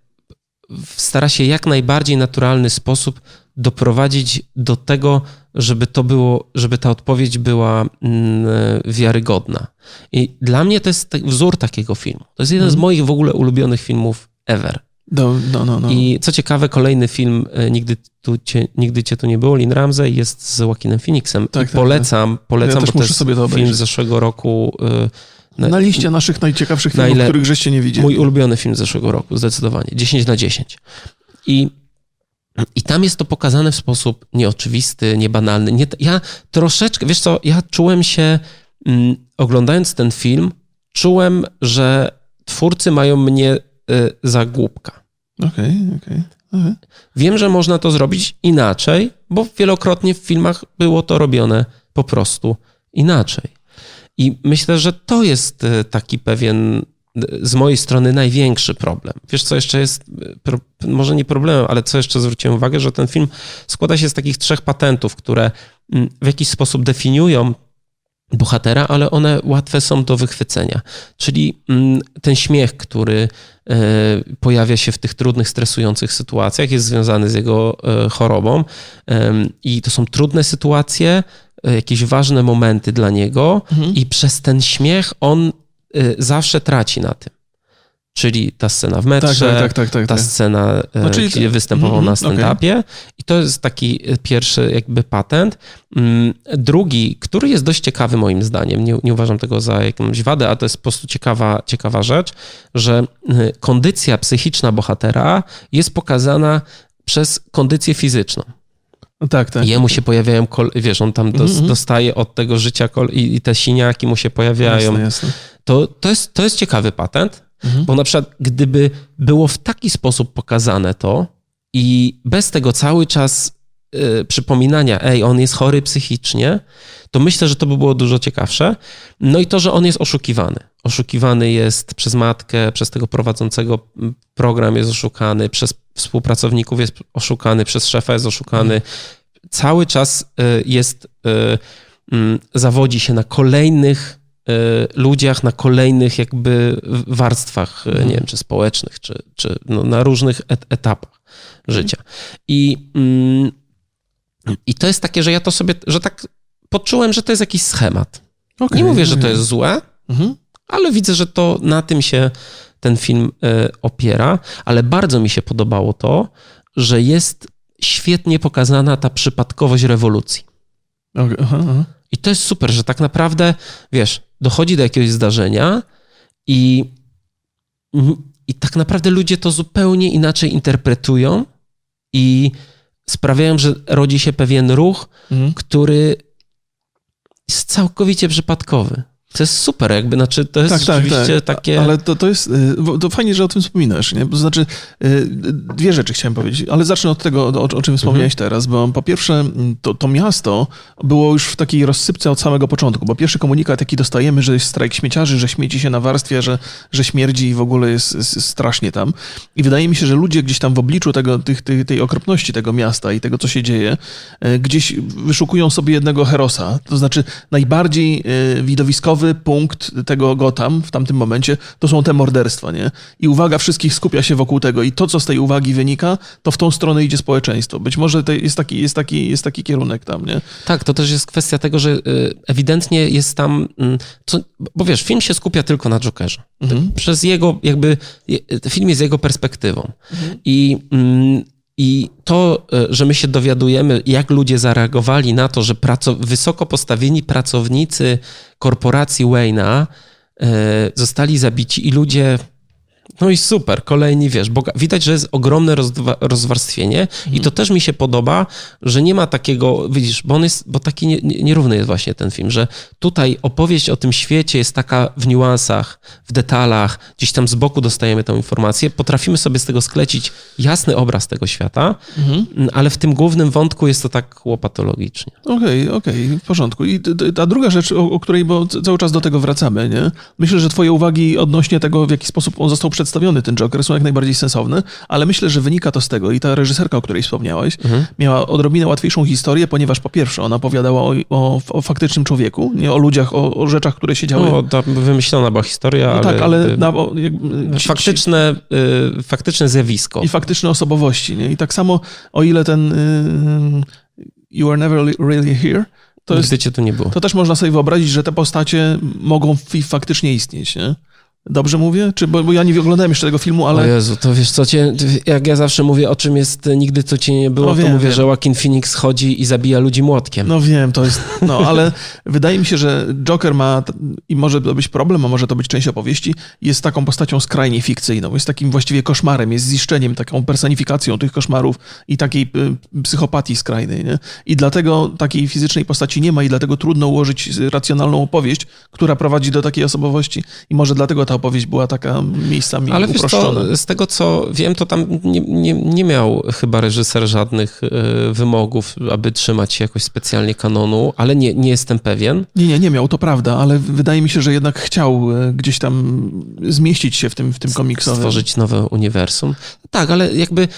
stara się jak najbardziej naturalny sposób doprowadzić do tego, żeby to było, żeby ta odpowiedź była mm, wiarygodna. I dla mnie to jest wzór takiego filmu. To jest jeden z mhm. moich w ogóle ulubionych filmów ever. No, no, no, no. I co ciekawe, kolejny film e, Nigdy, tu cię, Nigdy Cię Tu Nie Było, Lin Ramsey, jest z Joaquinem Phoenixem. Tak, I tak, polecam, tak. polecam, ja bo to jest sobie to film z zeszłego roku. E, na, na liście naszych najciekawszych filmów, ile, których żeście nie widzieli. Mój ulubiony film z zeszłego roku, zdecydowanie. 10 na 10. I i tam jest to pokazane w sposób nieoczywisty, niebanalny. Nie, ja troszeczkę, wiesz co, ja czułem się, mm, oglądając ten film, czułem, że twórcy mają mnie za głupka. Okej, okay, okej. Okay. Wiem, że można to zrobić inaczej, bo wielokrotnie w filmach było to robione po prostu inaczej. I myślę, że to jest e, taki pewien z mojej strony największy problem. Wiesz, co jeszcze jest, może nie problemem, ale co jeszcze zwróciłem uwagę, że ten film składa się z takich trzech patentów, które mm, w jakiś sposób definiują bohatera, ale one łatwe są do wychwycenia. Czyli mm, ten śmiech, który e, pojawia się w tych trudnych, stresujących sytuacjach, jest związany z jego e, chorobą i to są trudne sytuacje, e, jakieś ważne momenty dla niego mhm. i przez ten śmiech on zawsze traci na tym. Czyli ta scena w metrze, tak, tak, tak, tak ta tak. scena, no, czyli... gdzie występował mm, na stand-upie. Okay. I to jest taki pierwszy jakby patent. Mm, drugi, który jest dość ciekawy moim zdaniem, nie, nie uważam tego za jakąś wadę, a to jest po prostu ciekawa, ciekawa rzecz, że kondycja psychiczna bohatera jest pokazana przez kondycję fizyczną. No tak, tak. Jemu się pojawiają, wiesz, on tam dos, -hmm. dostaje od tego życia i, i, te siniaki mu się pojawiają. Jasne, jasne. To, to, jest, to jest ciekawy patent, mhm. bo na przykład gdyby było w taki sposób pokazane to i bez tego cały czas y, przypominania, ej, on jest chory psychicznie, to myślę, że to by było dużo ciekawsze. No i to, że on jest oszukiwany. Oszukiwany jest przez matkę, przez tego prowadzącego program jest oszukany, przez współpracowników jest oszukany, przez szefa jest oszukany. Cały czas y, jest, y, mm, zawodzi się na kolejnych ludziach, na kolejnych jakby warstwach, nie wiem, czy społecznych, czy, czy no, na różnych et etapach życia. I, mm, I to jest takie, że ja to sobie, że tak poczułem, że to jest jakiś schemat. Okay, nie mówię, że to jest złe, mhm. ale widzę, że to na tym się ten film e, opiera, ale bardzo mi się podobało to, że jest świetnie pokazana ta przypadkowość rewolucji. Okay, aha, aha. I to jest super, że tak naprawdę, wiesz, dochodzi do jakiegoś zdarzenia i, i tak naprawdę ludzie to zupełnie inaczej interpretują i sprawiają, że rodzi się pewien ruch, mhm. który jest całkowicie przypadkowy. To jest super, jakby, znaczy to jest tak, tak rzeczywiście tak, tak. takie... Ale to, to jest, y, to fajnie, że o tym wspominasz, nie? To znaczy, y, dwie rzeczy chciałem powiedzieć, ale zacznę od tego, o, o czym wspomniałeś mhm. teraz, bo po pierwsze, to, to miasto było już w takiej rozsypce od samego początku, bo pierwszy komunikat, jaki dostajemy, że jest strajk śmieciarzy, że śmieci się na warstwie, że, że śmierdzi i w ogóle jest, jest strasznie tam. I wydaje mi się, że ludzie gdzieś tam w obliczu tego, tych, tej, tej okropności tego miasta i tego, co się dzieje, y, gdzieś wyszukują sobie jednego herosa, to znaczy najbardziej widowiskowy punkt tego Gotham w tamtym momencie to są te morderstwa, nie? I uwaga wszystkich skupia się wokół tego i to, co z tej uwagi wynika, to w tą stronę idzie społeczeństwo. Być może jest taki, jest taki, jest taki kierunek tam, nie? Tak, to też jest kwestia tego, że y, ewidentnie jest tam, mm, co, bo wiesz, film się skupia tylko na Jokerze. Mhm. Przez jego, jakby, film jest jego perspektywą. Mhm. I mm, i to, e, że my się dowiadujemy, jak ludzie zareagowali na to, że wysoko postawieni pracownicy korporacji Wayne'a e, zostali zabici i ludzie no i super, kolejni, wiesz, bo widać, że jest ogromne rozwarstwienie mhm. i to też mi się podoba, że nie ma takiego, widzisz, bo on jest, bo taki nie, nierówny jest właśnie ten film, że tutaj opowieść o tym świecie jest taka w niuansach, w detalach, gdzieś tam z boku dostajemy tę informację, potrafimy sobie z tego sklecić jasny obraz tego świata, mhm. ale w tym głównym wątku jest to tak łopatologicznie. Okej, okay, okej, okay, w porządku. I ta druga rzecz, o, o której, bo cały czas do tego wracamy, nie? Myślę, że twoje uwagi odnośnie tego, w jaki sposób on został przedstawiony, ten Joker, są jak najbardziej sensowne, ale myślę, że wynika to z tego i ta reżyserka, o której wspomniałeś, mhm. miała odrobinę łatwiejszą historię, ponieważ po pierwsze ona opowiadała o, o, o faktycznym człowieku, nie o ludziach, o, o, rzeczach, które się działy. No, ta wymyślona była historia, no, ale... Tak, ale... Na, faktyczne, y, faktyczne zjawisko. I faktyczne osobowości, nie? I tak samo, o ile ten y, You Are Never Really Here, to, jest, cię tu nie było. to też można sobie wyobrazić, że te postacie mogą faktycznie istnieć, nie? Dobrze mówię? Czy, bo, bo, ja nie oglądałem jeszcze tego filmu, ale... O Jezu, to wiesz co, cię, jak ja zawsze mówię o czym jest Nigdy co cię nie było, no wiem, to mówię, wiem. że Joaquin Phoenix chodzi i zabija ludzi młotkiem. No wiem, to jest... No, ale wydaje mi się, że Joker ma, i może to być problem, a może to być część opowieści, jest taką postacią skrajnie fikcyjną, jest takim właściwie koszmarem, jest ziszczeniem, taką personifikacją tych koszmarów i takiej y, psychopatii skrajnej, nie? I dlatego takiej fizycznej postaci nie ma i dlatego trudno ułożyć racjonalną opowieść, która prowadzi do takiej osobowości i może dlatego ta ta opowieść była taka miejscami Ale uproszczona. Ale z tego co wiem, to tam nie, nie, nie miał chyba reżyser żadnych e, wymogów, aby trzymać się jakoś specjalnie kanonu, ale nie, nie jestem pewien. Nie, nie, nie miał, to prawda, ale wydaje mi się, że jednak chciał e, gdzieś tam zmieścić się w tym, w tym komiksowym. Stworzyć nowe uniwersum. Tak, ale jakby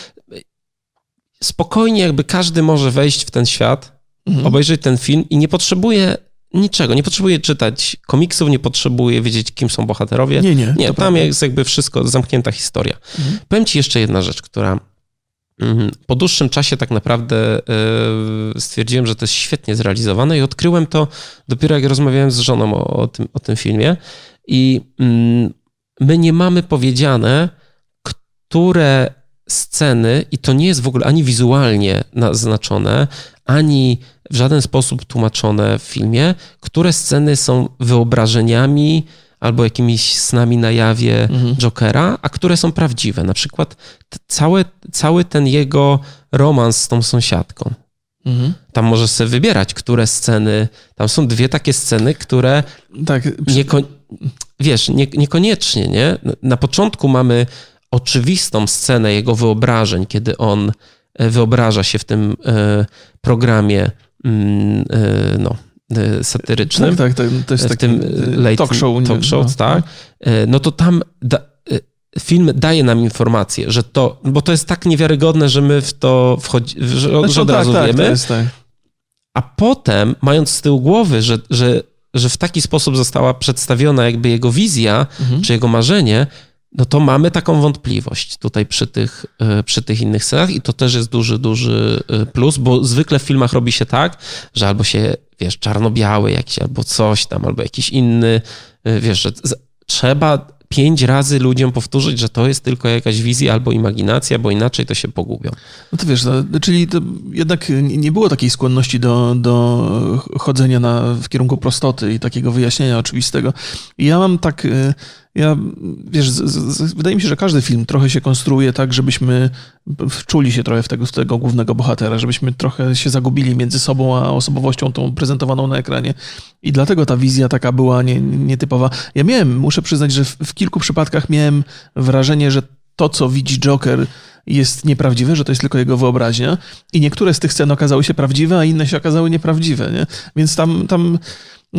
spokojnie jakby każdy może wejść w ten świat, mhm. obejrzeć ten film i nie potrzebuje niczego. Nie potrzebuje czytać komiksów, nie potrzebuje wiedzieć, kim są bohaterowie. Nie, nie. Nie, tam prawda. jest jakby wszystko, zamknięta historia. Mhm. Powiem ci jeszcze jedna rzecz, która mm, po dłuższym czasie tak naprawdę e, stwierdziłem, że to jest świetnie zrealizowane i odkryłem to dopiero jak rozmawiałem z żoną o, o tym, o tym filmie. I mm, my nie mamy powiedziane, które sceny, i to nie jest w ogóle ani wizualnie naznaczone, ani w żaden sposób tłumaczone w filmie, które sceny są wyobrażeniami albo jakimiś snami na jawie mhm. Jokera, a które są prawdziwe. Na przykład cały, cały ten jego romans z tą sąsiadką. Mhm. Tam możesz sobie wybierać, które sceny. Tam są dwie takie sceny, które. Tak. Nieko, wiesz, nie, niekoniecznie, nie? Na początku mamy oczywistą scenę jego wyobrażeń, kiedy on wyobraża się w tym e, programie mm, e, no, satyrycznym. Tak, tak, to jest w tym late talk show. Talk show, no, tak. No. to tam da, film daje nam informację, że to, bo to jest tak niewiarygodne, że my w to wchodzimy, że, znaczy, że od tak, razu tak, wiemy. Jest, tak. A potem, mając z tyłu głowy, że, że, że w taki sposób została przedstawiona jakby jego wizja, mhm. czy jego marzenie, no to mamy taką wątpliwość tutaj przy tych, e, przy tych innych scenach i to też jest duży, duży e, plus, bo zwykle w filmach robi się tak, że albo się, wiesz, czarno-biały jakiś, albo coś tam, albo jakiś inny, e, wiesz, że trzeba pięć razy ludziom powtórzyć, że to jest tylko jakaś wizja albo imaginacja, bo inaczej to się pogubią. No to wiesz, no, czyli to jednak nie było takiej skłonności do, do chodzenia na, w kierunku prostoty i takiego wyjaśnienia oczywistego. I ja mam tak ja, wiesz, z, z, wydaje mi się, że każdy film trochę się konstruuje tak, żebyśmy wczuli się trochę w tego, w tego głównego bohatera, żebyśmy trochę się zagubili między sobą a osobowością tą prezentowaną na ekranie. I dlatego ta wizja taka była nie, nietypowa. Ja miałem, muszę przyznać, że w, w kilku przypadkach miałem wrażenie, że to, co widzi Joker, jest nieprawdziwe, że to jest tylko jego wyobraźnia. I niektóre z tych scen okazały się prawdziwe, a inne się okazały nieprawdziwe. Nie? Więc tam, tam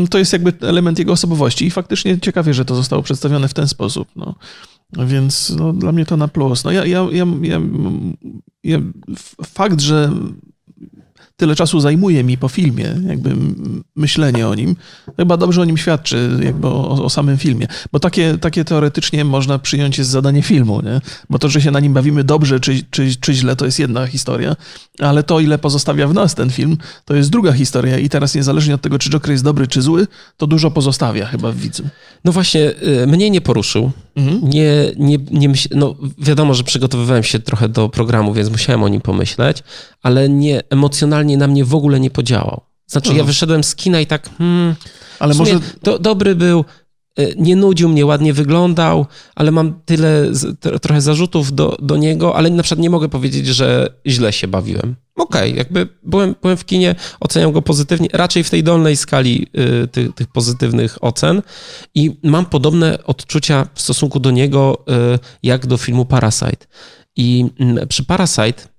to jest jakby element jego osobowości i faktycznie ciekawie, że to zostało przedstawione w ten sposób. No. Więc no, dla mnie to na plus. No ja, ja, ja, ja fakt, że tyle czasu zajmuje mi po filmie, jakby myślenie o nim, chyba dobrze o nim świadczy, jakby o, o, samym filmie. Bo takie, takie teoretycznie można przyjąć jest zadanie filmu, nie? Bo to, że się na nim bawimy dobrze czy, czy, czy źle, to jest jedna historia, ale to, ile pozostawia w nas ten film, to jest druga historia i teraz niezależnie od tego, czy Joker jest dobry czy zły, to dużo pozostawia chyba w widzu. No właśnie, y, mnie nie poruszył. Mhm. Nie, nie, nie myśl... no wiadomo, że przygotowywałem się trochę do programu, więc musiałem o nim pomyśleć, ale nie, emocjonalnie na mnie w ogóle nie podziałał. Znaczy, ja wyszedłem z kina i tak, hmm, ale może... To, dobry był, y, nie nudził mnie, ładnie wyglądał, ale mam tyle, trochę zarzutów do, do niego, ale na przykład nie mogę powiedzieć, że źle się bawiłem. Okej, okay, jakby byłem, byłem w kinie, oceniam go pozytywnie, raczej w tej dolnej skali y, tych, tych, pozytywnych ocen i mam podobne odczucia w stosunku do niego y, jak do filmu Parasite. I y, przy Parasite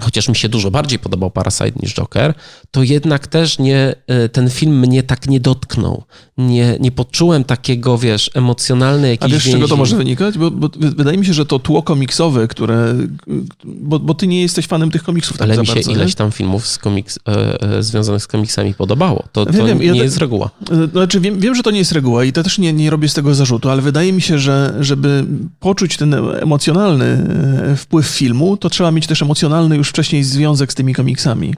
chociaż mi się dużo bardziej podobał Parasite niż Joker, to jednak też nie, e, ten film mnie tak nie dotknął. Nie, nie poczułem takiego, wiesz, emocjonalnej jakiejś A wiesz, z czego to może wynikać? Bo, bo, wydaje mi się, że to tło komiksowe, które... Bo, bo ty nie jesteś fanem tych komiksów tak Ale mi się bardzo, ileś tam filmów z komiks, e, e, związanych z komiksami podobało. To, to wiem, nie ja jest reguła. Znaczy, wiem, wiem, że to nie jest reguła i to też nie, nie robię z tego zarzutu, ale wydaje mi się, że żeby poczuć ten emocjonalny wpływ filmu, to trzeba mieć też emocjonalny już wcześniej związek z tymi komiksami.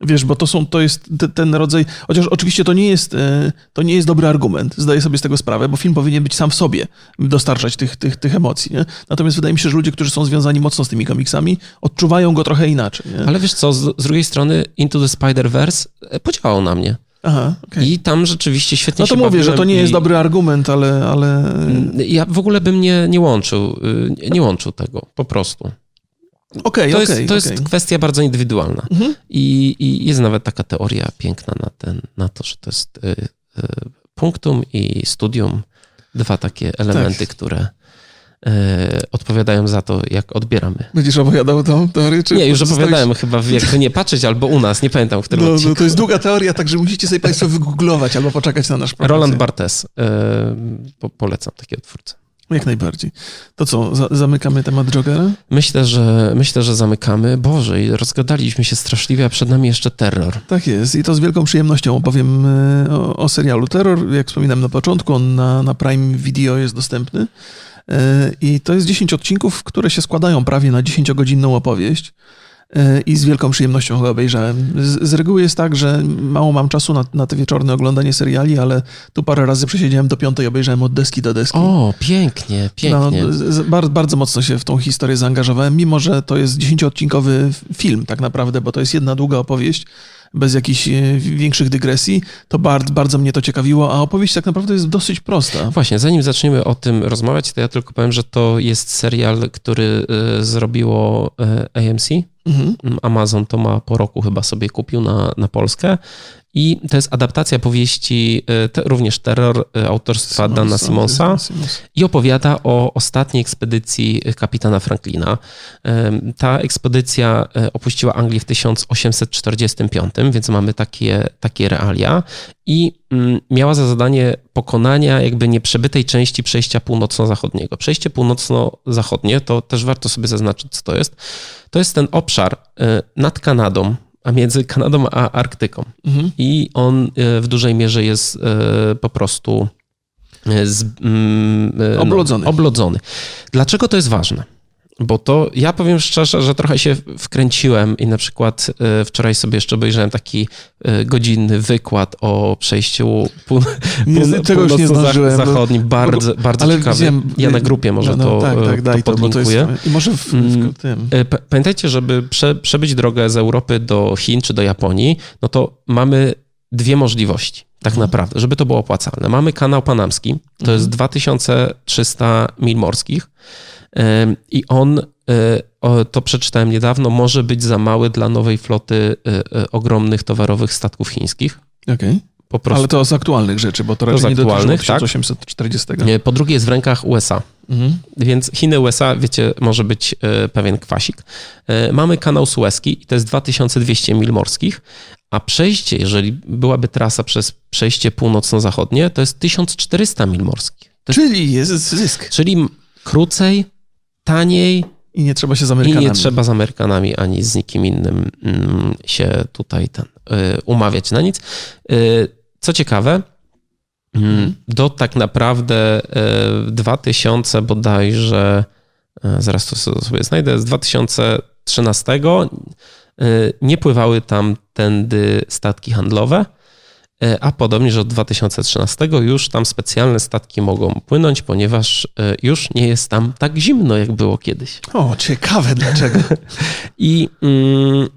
Wiesz, bo to są, to jest ten rodzaj, chociaż oczywiście to nie jest, e, to nie jest dobry argument, zdaję sobie z tego sprawę, bo film powinien być sam w sobie, dostarczać tych, tych, tych emocji, nie? Natomiast wydaje mi się, że ludzie, którzy są związani mocno z tymi komiksami, odczuwają go trochę inaczej, nie? Ale wiesz co, z, z drugiej strony Into the Spider-Verse e, podziałał na mnie. Aha, okay. I tam rzeczywiście świetnie No to mówię, że to nie jest dobry argument, ale, ale... Ja w ogóle bym nie, nie łączył, y, nie łączył tego, po prostu. Okay, to, okay, jest, to okay. jest kwestia bardzo indywidualna. Mhm. I, I, jest nawet taka teoria piękna na, ten, na to, że to jest y, y, punktum i studium dwa takie elementy, tak. które e, odpowiadają za to, jak odbieramy. Będziesz opowiadał tą teorię? Czy nie, już opowiadałem chyba, jakby nie patrzeć, albo u nas, nie pamiętam, w którym no, no, to jest długa teoria, także musicie sobie Państwo wygooglować albo poczekać na nasz program. Roland Bartes. E, po, polecam takiego twórcę. Jak najbardziej. To co, za zamykamy temat Jokera? Myślę, że myślę, że zamykamy. Boże, rozgadaliśmy się straszliwie, a przed nami jeszcze terror. Tak jest i to z wielką przyjemnością opowiem e, o, o serialu Terror. Jak wspominałem na początku, on na, na Prime Video jest dostępny. E, I to jest 10 odcinków, które się składają prawie na 10-godzinną opowieść. E, i z wielką przyjemnością go obejrzałem. Z, z, reguły jest tak, że mało mam czasu na, na te wieczorne oglądanie seriali, ale tu parę razy przesiedziałem do piątej, obejrzałem od deski do deski. O, pięknie, pięknie. No, z, bardzo, bardzo mocno się w tą historię zaangażowałem, mimo że to jest dziesięcioodcinkowy film tak naprawdę, bo to jest jedna długa opowieść, bez jakichś e, większych dygresji, to bardzo, bardzo mnie to ciekawiło, a opowieść tak naprawdę jest dosyć prosta. Właśnie, zanim zaczniemy o tym rozmawiać, to ja tylko powiem, że to jest serial, który e, zrobiło AMC, Mhm. Amazon to ma po roku chyba sobie kupił na, na Polskę. I to jest adaptacja powieści, e, te, również Terror e, autorstwa Simonsa, Dana Simonsa i opowiada o ostatniej ekspedycji kapitana Franklina. Ta ekspedycja e, opuściła Anglię w 1845, więc mamy takie, takie realia i mm, miała za zadanie pokonania jakby nieprzebytej części przejścia północno-zachodniego. Przejście północno-zachodnie, to też warto sobie zaznaczyć, co to jest. To jest ten obszar nad Kanadą, a między Kanadą a Arktyką. Mhm. I on e, w dużej mierze jest e, po prostu e, z, mm, no, oblodzony. oblodzony. Dlaczego to jest ważne? Bo to ja powiem szczerze, że trochę się wkręciłem i na przykład e, wczoraj sobie jeszcze obejrzałem taki e, godzinny wykład o przejściu pół, nie, nie zdążyłem, zachodnim. Bardzo, bo, bardzo ciekawy. Wiem, ja na grupie może no, no, to, tak, tak, daj to, podlinkuję. To jest, I może w, w mm, tym. Pamiętajcie, żeby prze, przebyć drogę z Europy do Chin czy do Japonii, no to mamy dwie możliwości tak mhm. naprawdę, żeby to było opłacalne. Mamy kanał panamski, to mhm. jest 2300 mil morskich, i on, e, to przeczytałem niedawno, może być za mały dla nowej floty e, e, ogromnych towarowych statków chińskich. Okej. Okay. Ale to z aktualnych rzeczy, bo to raczej to nie 1840. Tak. Po drugie jest w rękach USA. Mhm. Więc Chiny, USA, wiecie, może być pewien kwasik. Mamy kanał Suezki i to jest 2200 mil morskich, a przejście, jeżeli byłaby trasa przez przejście północno-zachodnie, to jest 1400 mil morskich. Czyli jest zysk. Czyli krócej, taniej. I nie trzeba się z Amerykanami. I nie trzeba z Amerykanami ani z nikim innym mm, się tutaj ten, y, umawiać na nic. Y, co ciekawe, mm, do tak naprawdę 2000 y, bodajże, zaraz to sobie znajdę, z 2013 nie pływały tam tędy statki handlowe. E, a podobnie, że od 2013 już tam specjalne statki mogą płynąć, ponieważ e, już nie jest tam tak zimno, jak było kiedyś. O, ciekawe dlaczego. I, mm,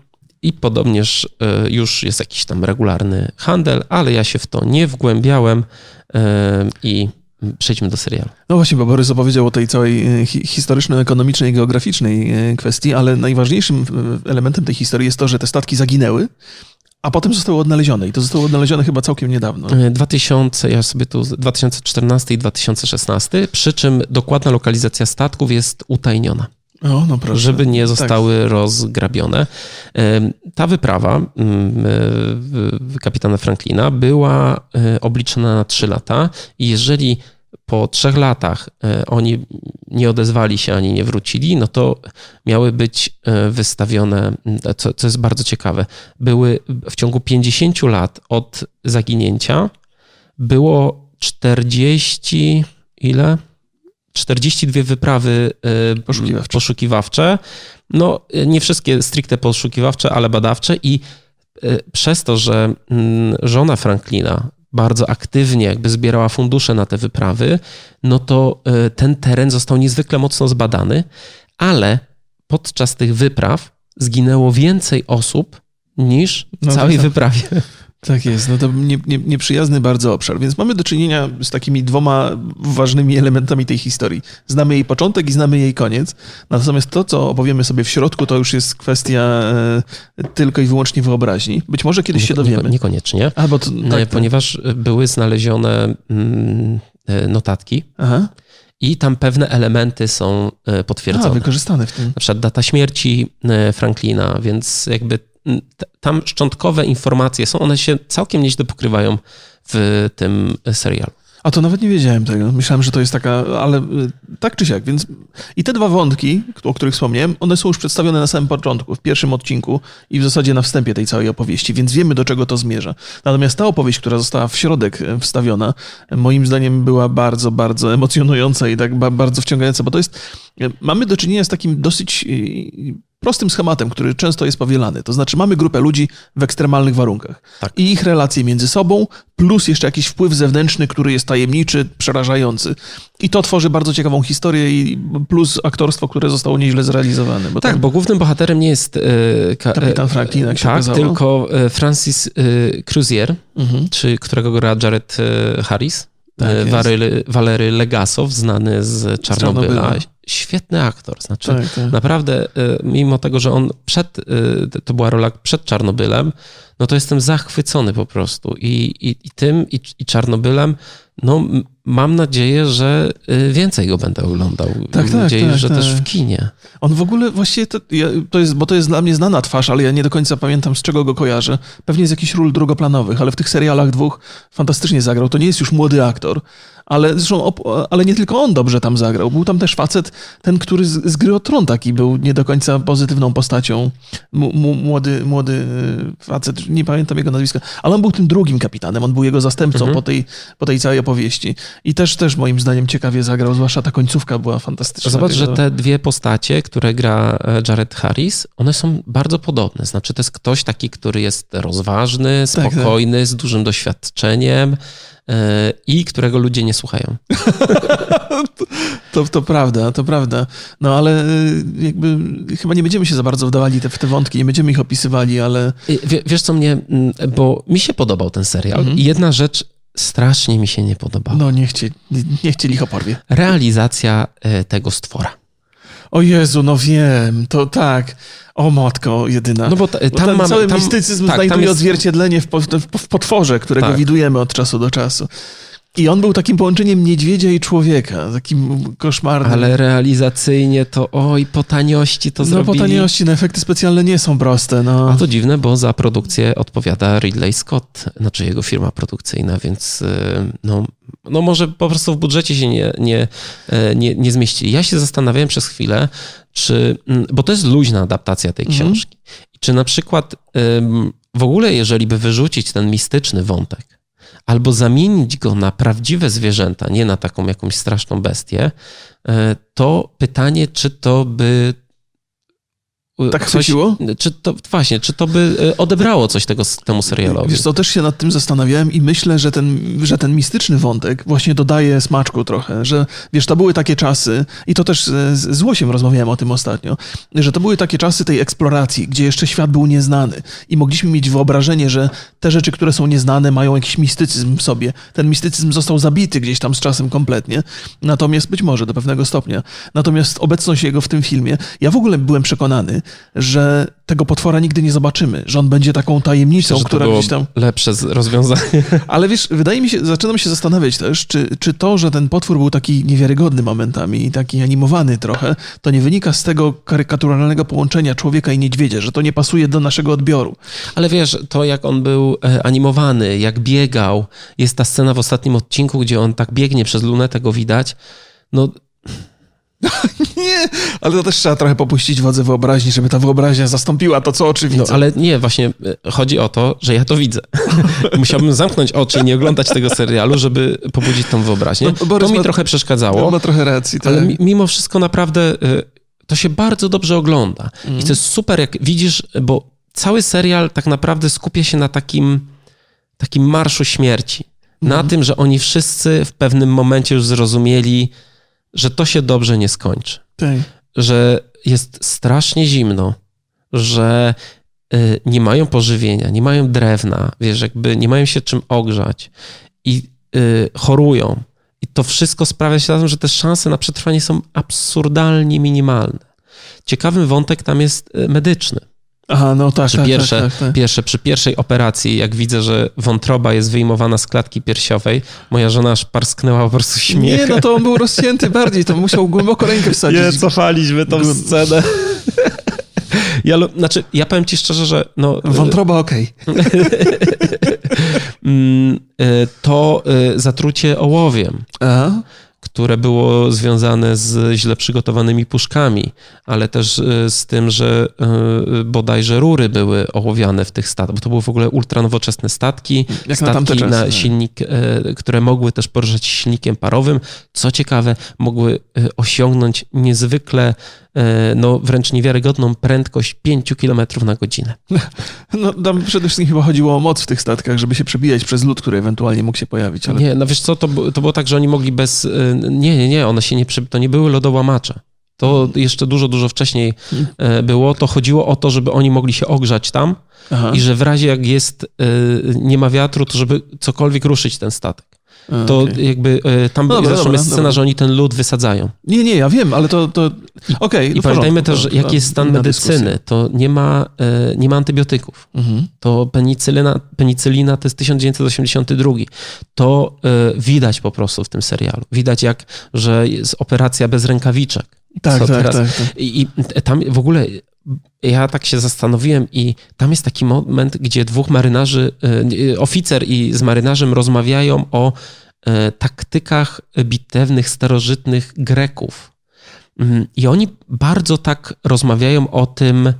I podobnież e, już jest jakiś tam regularny handel, ale ja się w to nie wgłębiałem i przejdźmy do serialu. No właśnie, bo Borys opowiedział o tej całej historyczno-ekonomicznej, geograficznej kwestii, ale najważniejszym elementem tej historii jest to, że te statki zaginęły a potem zostały odnalezione i to zostało odnalezione chyba całkiem niedawno. 2000, e, ja sobie tu 2014 i 2016, przy czym dokładna lokalizacja statków jest utajniona. O, no proszę. Żeby nie zostały tak. rozgrabione. Ta wyprawa mm, e, kapitana Franklina była e, obliczona na 3 lata i jeżeli po trzech latach e, oni nie odezwali się ani nie wrócili, no to miały być e, wystawione, co, co jest bardzo ciekawe, były w ciągu 50 lat od zaginięcia było 40, ile? 42 wyprawy e, poszukiwawcze. poszukiwawcze. No, nie wszystkie stricte poszukiwawcze, ale badawcze i przez to, że żona Franklina bardzo aktywnie jakby zbierała fundusze na te wyprawy, no to e, ten teren został niezwykle mocno zbadany, ale podczas tych wypraw zginęło więcej osób niż w no, całej wyprawie. Tak jest, no to nie, nie, nieprzyjazny bardzo obszar, więc mamy do czynienia z takimi dwoma ważnymi elementami tej historii. Znamy jej początek i znamy jej koniec, natomiast to, co opowiemy sobie w środku, to już jest kwestia e, tylko i wyłącznie wyobraźni. Być może kiedyś nie, się dowiemy. niekoniecznie, Albo to, tak, tak, ponieważ były znalezione mm, notatki. Aha. I tam pewne elementy są potwierdzone. A, wykorzystane w tym. Na przykład data śmierci Franklina, więc jakby tam szczątkowe informacje są, one się całkiem nieźle pokrywają w tym serialu. A to nawet nie wiedziałem tego. Myślałem, że to jest taka, ale y, tak czy siak, więc i te dwa wątki, o których wspomniałem, one są już przedstawione na samym początku, w pierwszym odcinku i w zasadzie na wstępie tej całej opowieści, więc wiemy do czego to zmierza. Natomiast ta opowieść, która została w środek y, wstawiona, moim zdaniem była bardzo, bardzo emocjonująca i tak bardzo wciągająca, bo to jest, mamy do czynienia z takim dosyć prostym schematem, który często jest powielany. To znaczy mamy grupę ludzi w ekstremalnych warunkach tak. i ich relacje między sobą, plus jeszcze jakiś wpływ zewnętrzny, który jest tajemniczy, przerażający. I to tworzy bardzo ciekawą historię i plus aktorstwo, które zostało nieźle zrealizowane. Bo tak, tam... bo głównym bohaterem nie jest e, ka... kapitan Franklin, jak się tak, okazało. tylko e, Francis e, Cruzier, mhm. czy którego gra Jared e, Harris. Tak e, Walery, Legasow, znany z Czarnobyla. Z Czarnobyla świetny aktor. Znaczy, tak, tak. naprawdę, y, mimo tego, że on przed, y, to była rola przed Czarnobylem, no to jestem zachwycony po prostu. I, i, i tym, i, i Czarnobylem, no mam nadzieję, że y, więcej go będę oglądał. Tak, mam tak, nadzieję, tak, że tak. też w kinie. On w ogóle właściwie, to, to, jest, bo to jest dla mnie znana twarz, ale ja nie do końca pamiętam, z czego go kojarzę. Pewnie z jakichś ról drugoplanowych, ale w tych serialach dwóch fantastycznie zagrał. To nie jest już młody aktor, ale zresztą, ale nie tylko on dobrze tam zagrał. Był tam też facet, ten, który z, z gry o Tron taki był nie do końca pozytywną postacią. M młody, młody y, facet, nie pamiętam jego nazwiska, ale on był tym drugim kapitanem, on był jego zastępcą mhm. po, tej, po tej całej opowieści. I też, też moim zdaniem ciekawie zagrał, zwłaszcza ta końcówka była fantastyczna. Zobacz, że te dwie postacie, które gra e, Jared Harris, one są bardzo podobne. Znaczy to jest ktoś taki, który jest rozważny, spokojny, tak, tak. z dużym doświadczeniem, E, i którego ludzie nie słuchają. to, to prawda, to prawda. No ale e, jakby chyba nie będziemy się za bardzo wdawali w te wątki, nie będziemy ich opisywali, ale... W, wiesz co mnie, bo mi się podobał ten serial mhm. i jedna rzecz strasznie mi się nie podobała. No niech cię, niech cię licho porwie. Realizacja e, tego stwora. O Jezu, no wiem, to tak. O matko, jedyna. No bo, ta, tam bo ten mamy, cały tam, mistycyzm tak, znajduje jest... odzwierciedlenie w, w, w potworze, którego tak. widujemy od czasu do czasu. I on był takim połączeniem niedźwiedzia i człowieka, takim koszmarnym. Ale realizacyjnie to oj, po taniości to no, zrobili. No po taniości, no efekty specjalne nie są proste. No. A to dziwne, bo za produkcję odpowiada Ridley Scott, znaczy jego firma produkcyjna, więc y, no, no może po prostu w budżecie się nie, nie, e, nie, nie zmieści. Ja się zastanawiałem przez chwilę, czy, mm, bo to jest luźna adaptacja tej mhm. książki, czy na przykład w ogóle jeżeli by wyrzucić ten mistyczny wątek, albo zamienić go na prawdziwe zwierzęta, nie na taką jakąś straszną bestię, e, to pytanie, czy to by tak coś, chwyciło? Czy to, właśnie, czy to by e, odebrało coś tego, temu serialowi? Wiesz co, też się nad tym zastanawiałem i myślę, że ten, że ten mistyczny wątek właśnie dodaje smaczku trochę, że wiesz, to były takie czasy i to też z, z Łosiem rozmawiałem o tym ostatnio, że to były takie czasy tej eksploracji, gdzie jeszcze świat był nieznany i mogliśmy mieć wyobrażenie, że te rzeczy, które są nieznane mają jakiś mistycyzm w sobie. Ten mistycyzm został zabity gdzieś tam z czasem kompletnie, natomiast być może do pewnego stopnia. Natomiast obecność jego w tym filmie, ja w ogóle byłem przekonany, że tego potwora nigdy nie zobaczymy, że on będzie taką tajemnicą, Myślę, która gdzieś tam. Lepsze rozwiązanie. Ale wiesz, wydaje mi się, zaczynam się zastanawiać też, czy, czy to, że ten potwór był taki niewiarygodny momentami i taki animowany trochę, to nie wynika z tego karykaturalnego połączenia człowieka i niedźwiedzia, że to nie pasuje do naszego odbioru. Ale wiesz, to jak on był e, animowany, jak biegał, jest ta scena w ostatnim odcinku, gdzie on tak biegnie przez lunetę, go widać. No, nie, ale to też trzeba trochę popuścić wodze wyobraźni, żeby ta wyobraźnia zastąpiła to, co oczy widzę. No, ale nie, właśnie e, chodzi o to, że ja to widzę. Musiałbym zamknąć oczy i nie oglądać tego serialu, żeby pobudzić tą wyobraźnię. No, to mi ma, trochę przeszkadzało. Ma trochę racji. Tak. Ale mimo wszystko naprawdę e, to się bardzo dobrze ogląda. Mm. I to jest super, jak widzisz, bo cały serial tak naprawdę skupia się na takim, takim marszu śmierci. Mm. Na mhm. tym, że oni wszyscy w pewnym momencie już zrozumieli, że to się dobrze nie skończy. Tak. Że jest strasznie zimno, że y, nie mają pożywienia, nie mają drewna, wiesz, jakby nie mają się czym ogrzać i y, chorują. I to wszystko sprawia się razem, że te szanse na przetrwanie są absurdalnie minimalne. Ciekawy wątek tam jest y, medyczny. Aha, no tak, przy tak, pierwsze, tak, tak, tak. Pierwsze, Przy pierwszej operacji, jak widzę, że wątroba jest wyjmowana z klatki piersiowej, moja żona aż parsknęła po prostu śmiech. Nie, no to on był rozcięty bardziej, to musiał głęboko rękę wsadzić. Nie, cofaliśmy tą scenę. Ja, znaczy, ja powiem ci szczerze, że... No, Wątroba okej. Okay. Mm, y, to y, zatrucie ołowiem. Aha które było związane z źle przygotowanymi puszkami, ale też e, z tym, że e, bodajże rury były ołowiane w tych statkach, bo to były w ogóle ultranowoczesne statki, Jak statki na, na silnik, e, które mogły też poruszać silnikiem parowym. Co ciekawe, mogły osiągnąć niezwykle no wręcz niewiarygodną prędkość 5 km na godzinę. No tam przede wszystkim chyba chodziło o moc w tych statkach, żeby się przebijać przez lód, który ewentualnie mógł się pojawić. Ale... Nie, no wiesz co, to, to było tak, że oni mogli bez... E, nie, nie, nie, one się nie... To nie były lodołamacze. To jeszcze dużo, dużo wcześniej e, było. To chodziło o to, żeby oni mogli się ogrzać tam Aha. i że w razie jak jest, nie ma wiatru, to żeby cokolwiek ruszyć ten statek to okay. jakby e, tam no dobra, zresztą dobra, jest scena, dobra. że oni ten lód wysadzają. Nie, nie, ja wiem, ale to, to... okej. Okay, I pamiętajmy też, że jaki jest stan medycyny, to nie ma, e, nie ma antybiotyków. Mhm. To penicylina, penicylina to jest 1982. To e, widać po prostu w tym serialu. Widać jak, że jest operacja bez rękawiczek. Tak, tak, tak, tak, I, I tam w ogóle ja tak się zastanowiłem i tam jest taki moment, gdzie dwóch marynarzy, e, oficer i z marynarzem rozmawiają o e, taktykach bitewnych starożytnych Greków. Mm, I oni bardzo tak rozmawiają o tym,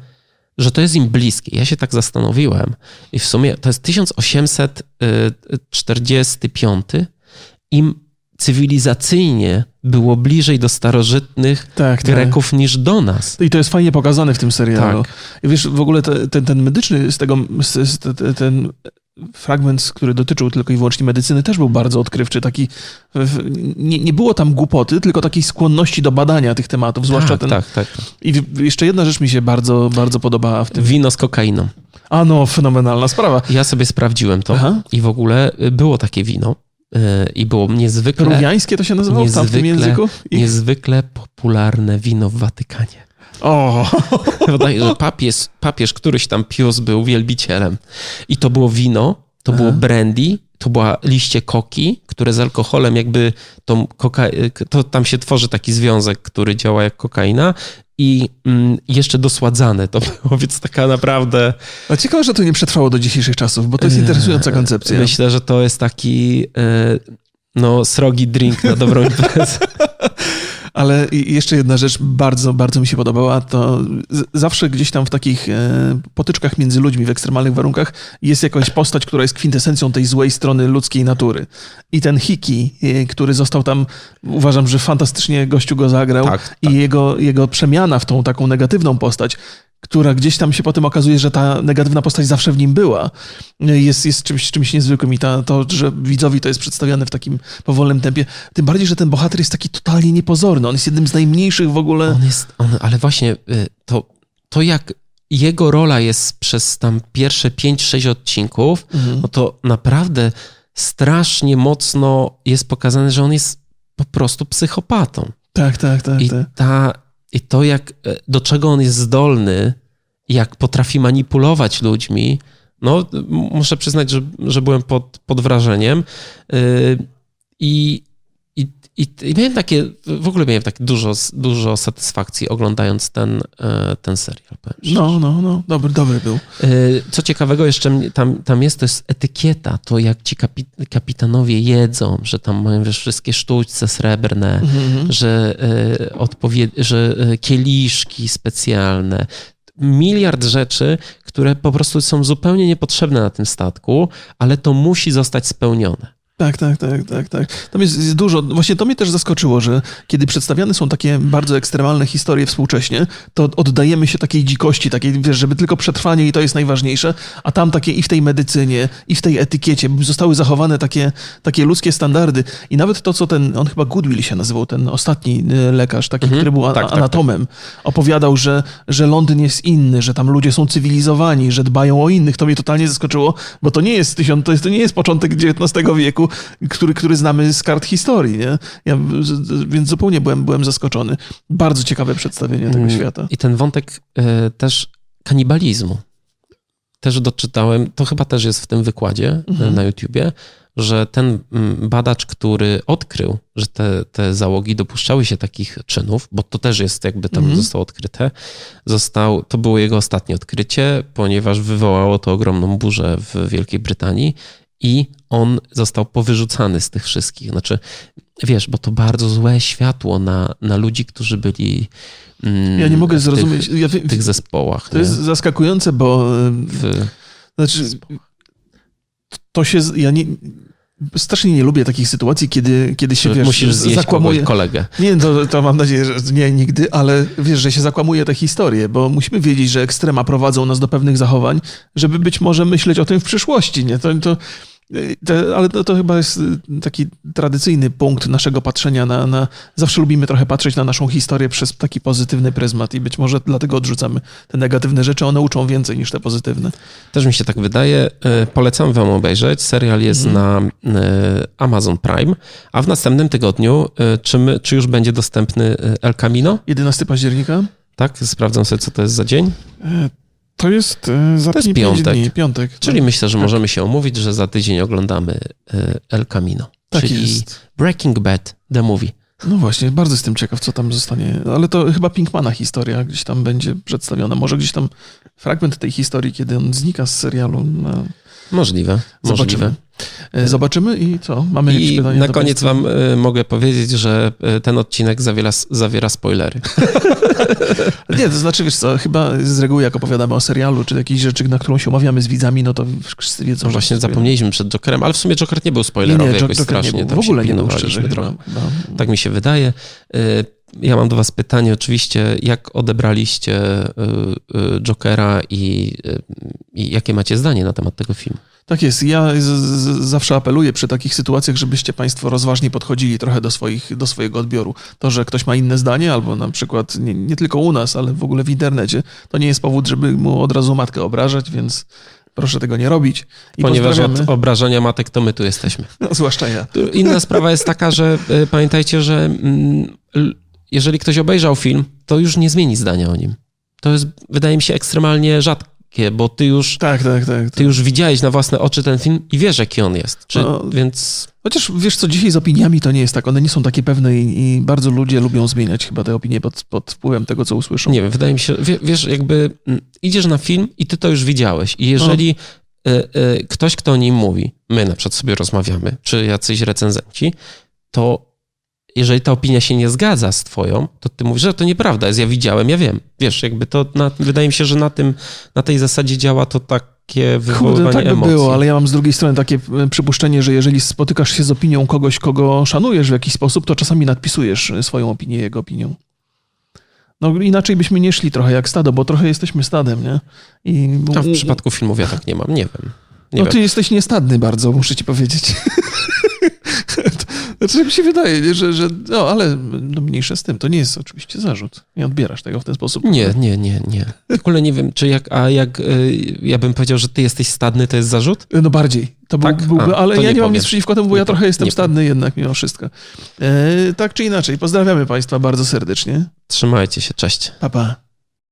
że to jest im bliskie. Ja się tak zastanowiłem i w sumie to jest 1845. Im cywilizacyjnie było bliżej do starożytnych tak, tak. Greków tak. niż do nas. I to jest fajnie pokazane w tym serialu. Tak. I wiesz, w ogóle te, ten, ten medyczny z tego, ten fragment, który dotyczył tylko i wyłącznie medycyny, też był bardzo odkrywczy. Taki, nie, nie było tam głupoty, tylko takiej skłonności do badania tych tematów, zwłaszcza tak, ten... Tak, tak. I jeszcze jedna rzecz mi się bardzo, bardzo podobała w tym. Wino z kokainą. A no, fenomenalna sprawa. Ja sobie sprawdziłem to Aha. i w ogóle było takie wino i było niezwykle... Peruwiańskie to się nazywało w tamtym języku? Niezwykle popularne wino w Watykanie. O! papież, papież któryś tam Pius był wielbicielem. I to było wino, to Aha. było brandy, to była liście koki, które z alkoholem jakby tą koka... to tam się tworzy taki związek, który działa jak kokaina i mm, jeszcze dosładzane to było, więc taka naprawdę... A ciekawe, że to nie przetrwało do dzisiejszych czasów, bo to jest interesująca koncepcja. Myślę, że to jest taki e, no srogi drink na dobrą imprezę. Ale jeszcze jedna rzecz bardzo, bardzo mi się podobała, to zawsze gdzieś tam w takich e, potyczkach między ludźmi w ekstremalnych warunkach jest jakaś postać, która jest kwintesencją tej złej strony ludzkiej natury. I ten Hiki, e, który został tam, uważam, że fantastycznie gościu go zagrał tak, i tak. Jego, jego przemiana w tą taką negatywną postać która gdzieś tam się potem okazuje, że ta negatywna postać zawsze w nim była, jest, jest czymś, czymś niezwykłym i ta, to, że widzowi to jest przedstawiane w takim powolnym tempie, tym bardziej, że ten bohater jest taki totalnie niepozorny, on jest jednym z najmniejszych w ogóle... On jest, on, ale właśnie y, to, to jak jego rola jest przez tam pierwsze 5-6 odcinków, mhm. no to naprawdę strasznie mocno jest pokazane, że on jest po prostu psychopatą. Tak, tak, tak. I tak. ta i to, jak, e, do czego on jest zdolny, jak potrafi manipulować ludźmi, no muszę przyznać, że, że byłem pod, pod wrażeniem. Yy, I i, I, miałem takie, w ogóle miałem tak dużo, dużo satysfakcji oglądając ten, e, ten serial. No, no, no, dobry, dobry był. E, co ciekawego jeszcze tam, tam jest, to jest etykieta, to jak ci kapi, kapitanowie jedzą, że tam mają wiesz, wszystkie sztućce srebrne, mm-hmm. że, e, odpowied- że kieliszki specjalne, miliard rzeczy, które po prostu są zupełnie niepotrzebne na tym statku, ale to musi zostać spełnione. Tak, tak, tak, tak, tak. Tam jest, dużo. Właśnie to mnie też zaskoczyło, że kiedy przedstawiane są takie bardzo ekstremalne historie współcześnie, to oddajemy się takiej dzikości, takiej, wiesz, żeby tylko przetrwanie i to jest najważniejsze, a tam takie i w tej medycynie, i w tej etykiecie zostały zachowane takie, takie ludzkie standardy. I nawet to, co ten, on chyba Goodwill się nazywał, ten ostatni y, lekarz, taki, mhm, który był tak, tak, anatomem, tak, opowiadał, że, że Londyn jest inny, że tam ludzie są cywilizowani, że dbają o innych. To mnie totalnie zaskoczyło, bo to nie jest tysiąc, to, jest, to nie jest początek XIX wieku, który, który znamy z kart historii, nie? Ja, więc zupełnie byłem, byłem zaskoczony. Bardzo ciekawe przedstawienie tego mm, świata. I ten wątek y, też kanibalizmu. Też doczytałem, to chyba też jest w tym wykładzie mhm. na YouTubie, że ten mm, badacz, który odkrył, że te, te załogi dopuszczały się takich czynów, bo to też jest jakby tam mhm. zostało odkryte, został, to było jego ostatnie odkrycie, ponieważ wywołało to ogromną burzę w Wielkiej Brytanii i on został powyrzucany z tych wszystkich. Znaczy, wiesz, bo to bardzo złe światło na, na ludzi, którzy byli. Mm, ja nie mogę zrozumieć. Tych, ja, w tych zespołach. To nie? jest zaskakujące, bo. W, znaczy, to się. Ja nie, strasznie nie lubię takich sytuacji, kiedy, kiedy się, wiesz, Musisz zakłamuje kolegę. Nie, to, to mam nadzieję, że nie nigdy, ale wiesz, że się zakłamuje te historie, bo musimy wiedzieć, że ekstrema prowadzą nas do pewnych zachowań, żeby być może myśleć o tym w przyszłości, nie? To, to ale to, to, chyba jest y, taki tradycyjny punkt naszego patrzenia na, na, Zawsze lubimy trochę patrzeć na naszą historię przez taki pozytywny pryzmat i być może dlatego odrzucamy te negatywne rzeczy. One uczą więcej niż te pozytywne. Też mi się tak wydaje. E, polecam wam obejrzeć. Serial jest mhm. na e, Amazon Prime, a w następnym tygodniu e, czy, my, czy już będzie dostępny El Camino? 11 października. Tak, sprawdzam sobie, co to jest za dzień. To jest e, za to jest piątek. Dni, piątek. Czyli tak. myślę, że tak. możemy się umówić, że za tydzień oglądamy e, El Camino. Tak czyli jest. Breaking Bad, The Movie. No właśnie, bardzo jestem ciekaw, co tam zostanie. Ale to chyba Pinkmana historia gdzieś tam będzie przedstawiona. Może gdzieś tam fragment tej historii, kiedy on znika z serialu. No. Możliwe, Zobaczymy. możliwe. E, zobaczymy i co? Mamy jakieś I pytania? Na koniec wam e, mogę powiedzieć, że e, ten odcinek zawiera, zawiera spoilery. Nie, to znaczy, wiesz co, chyba z reguły jak opowiadamy o serialu, czy jakiejś rzeczy, na którą się umawiamy z widzami, no to wszyscy wiedzą, no Właśnie zapomnieliśmy przed Jokerem, ale w sumie Joker nie był spoilerowy nie, nie, jakoś Joker strasznie. Nie był. W ogóle nie był szczerze, trochę. Chyba, chyba. Tak mi się wydaje. Ja mam do Was pytanie, oczywiście, jak odebraliście Jokera i, i jakie macie zdanie na temat tego filmu? Tak jest. Ja z, z, zawsze apeluję przy takich sytuacjach, żebyście Państwo rozważnie podchodzili trochę do, swoich, do swojego odbioru. To, że ktoś ma inne zdanie, albo na przykład nie, nie tylko u nas, ale w ogóle w internecie, to nie jest powód, żeby mu od razu matkę obrażać, więc proszę tego nie robić. I Ponieważ od obrażania matek to my tu jesteśmy. No, zwłaszcza ja. Inna sprawa jest taka, że y, pamiętajcie, że y, jeżeli ktoś obejrzał film, to już nie zmieni zdania o nim. To jest, wydaje mi się, ekstremalnie rzadko bo ty już, tak, tak, tak, ty już widziałeś na własne oczy ten film i wiesz, jaki on jest. Czy, no, więc... Chociaż wiesz co, dzisiaj z opiniami to nie jest tak. One nie są takie pewne i, i bardzo ludzie lubią zmieniać chyba te opinie pod, pod, wpływem tego, co usłyszą. Nie wiem, wydaje mi się, wiesz, jakby mm, idziesz na film i ty to już widziałeś i jeżeli no. y, y, ktoś, kto o nim mówi, my na przykład sobie rozmawiamy, czy jacyś recenzenci, to jeżeli ta opinia się nie zgadza z twoją, to ty mówisz, że to nieprawda jest, ja widziałem, ja wiem. Wiesz, jakby to, na, wydaje mi się, że na tym, na tej zasadzie działa to takie wywoływanie Kurde, tak by emocji. było, ale ja mam z drugiej strony takie e, przypuszczenie, że jeżeli spotykasz się z opinią kogoś, kogo szanujesz w jakiś sposób, to czasami nadpisujesz swoją opinię jego opinią. No inaczej byśmy nie szli trochę jak stado, bo trochę jesteśmy stadem, nie? I... A w przypadku filmów ja tak nie mam, nie wiem. Nie no wiem. ty jesteś niestadny bardzo, muszę ci powiedzieć. Znaczy, tak mi się wydaje, nie? że, że no, ale no, mniejsze z tym. To nie jest oczywiście zarzut. Nie odbierasz tego w ten sposób. Nie, nie, nie, nie. W ogóle nie wiem, czy jak, a jak y, ja bym powiedział, że ty jesteś stadny, to jest zarzut? No bardziej. To tak? byłby, ale ja nie, nie mam nic przeciwko temu, bo nie ja trochę jestem stadny jednak mimo wszystko. E, tak czy inaczej, pozdrawiamy Państwa bardzo serdecznie. Trzymajcie się, cześć. Pa, pa.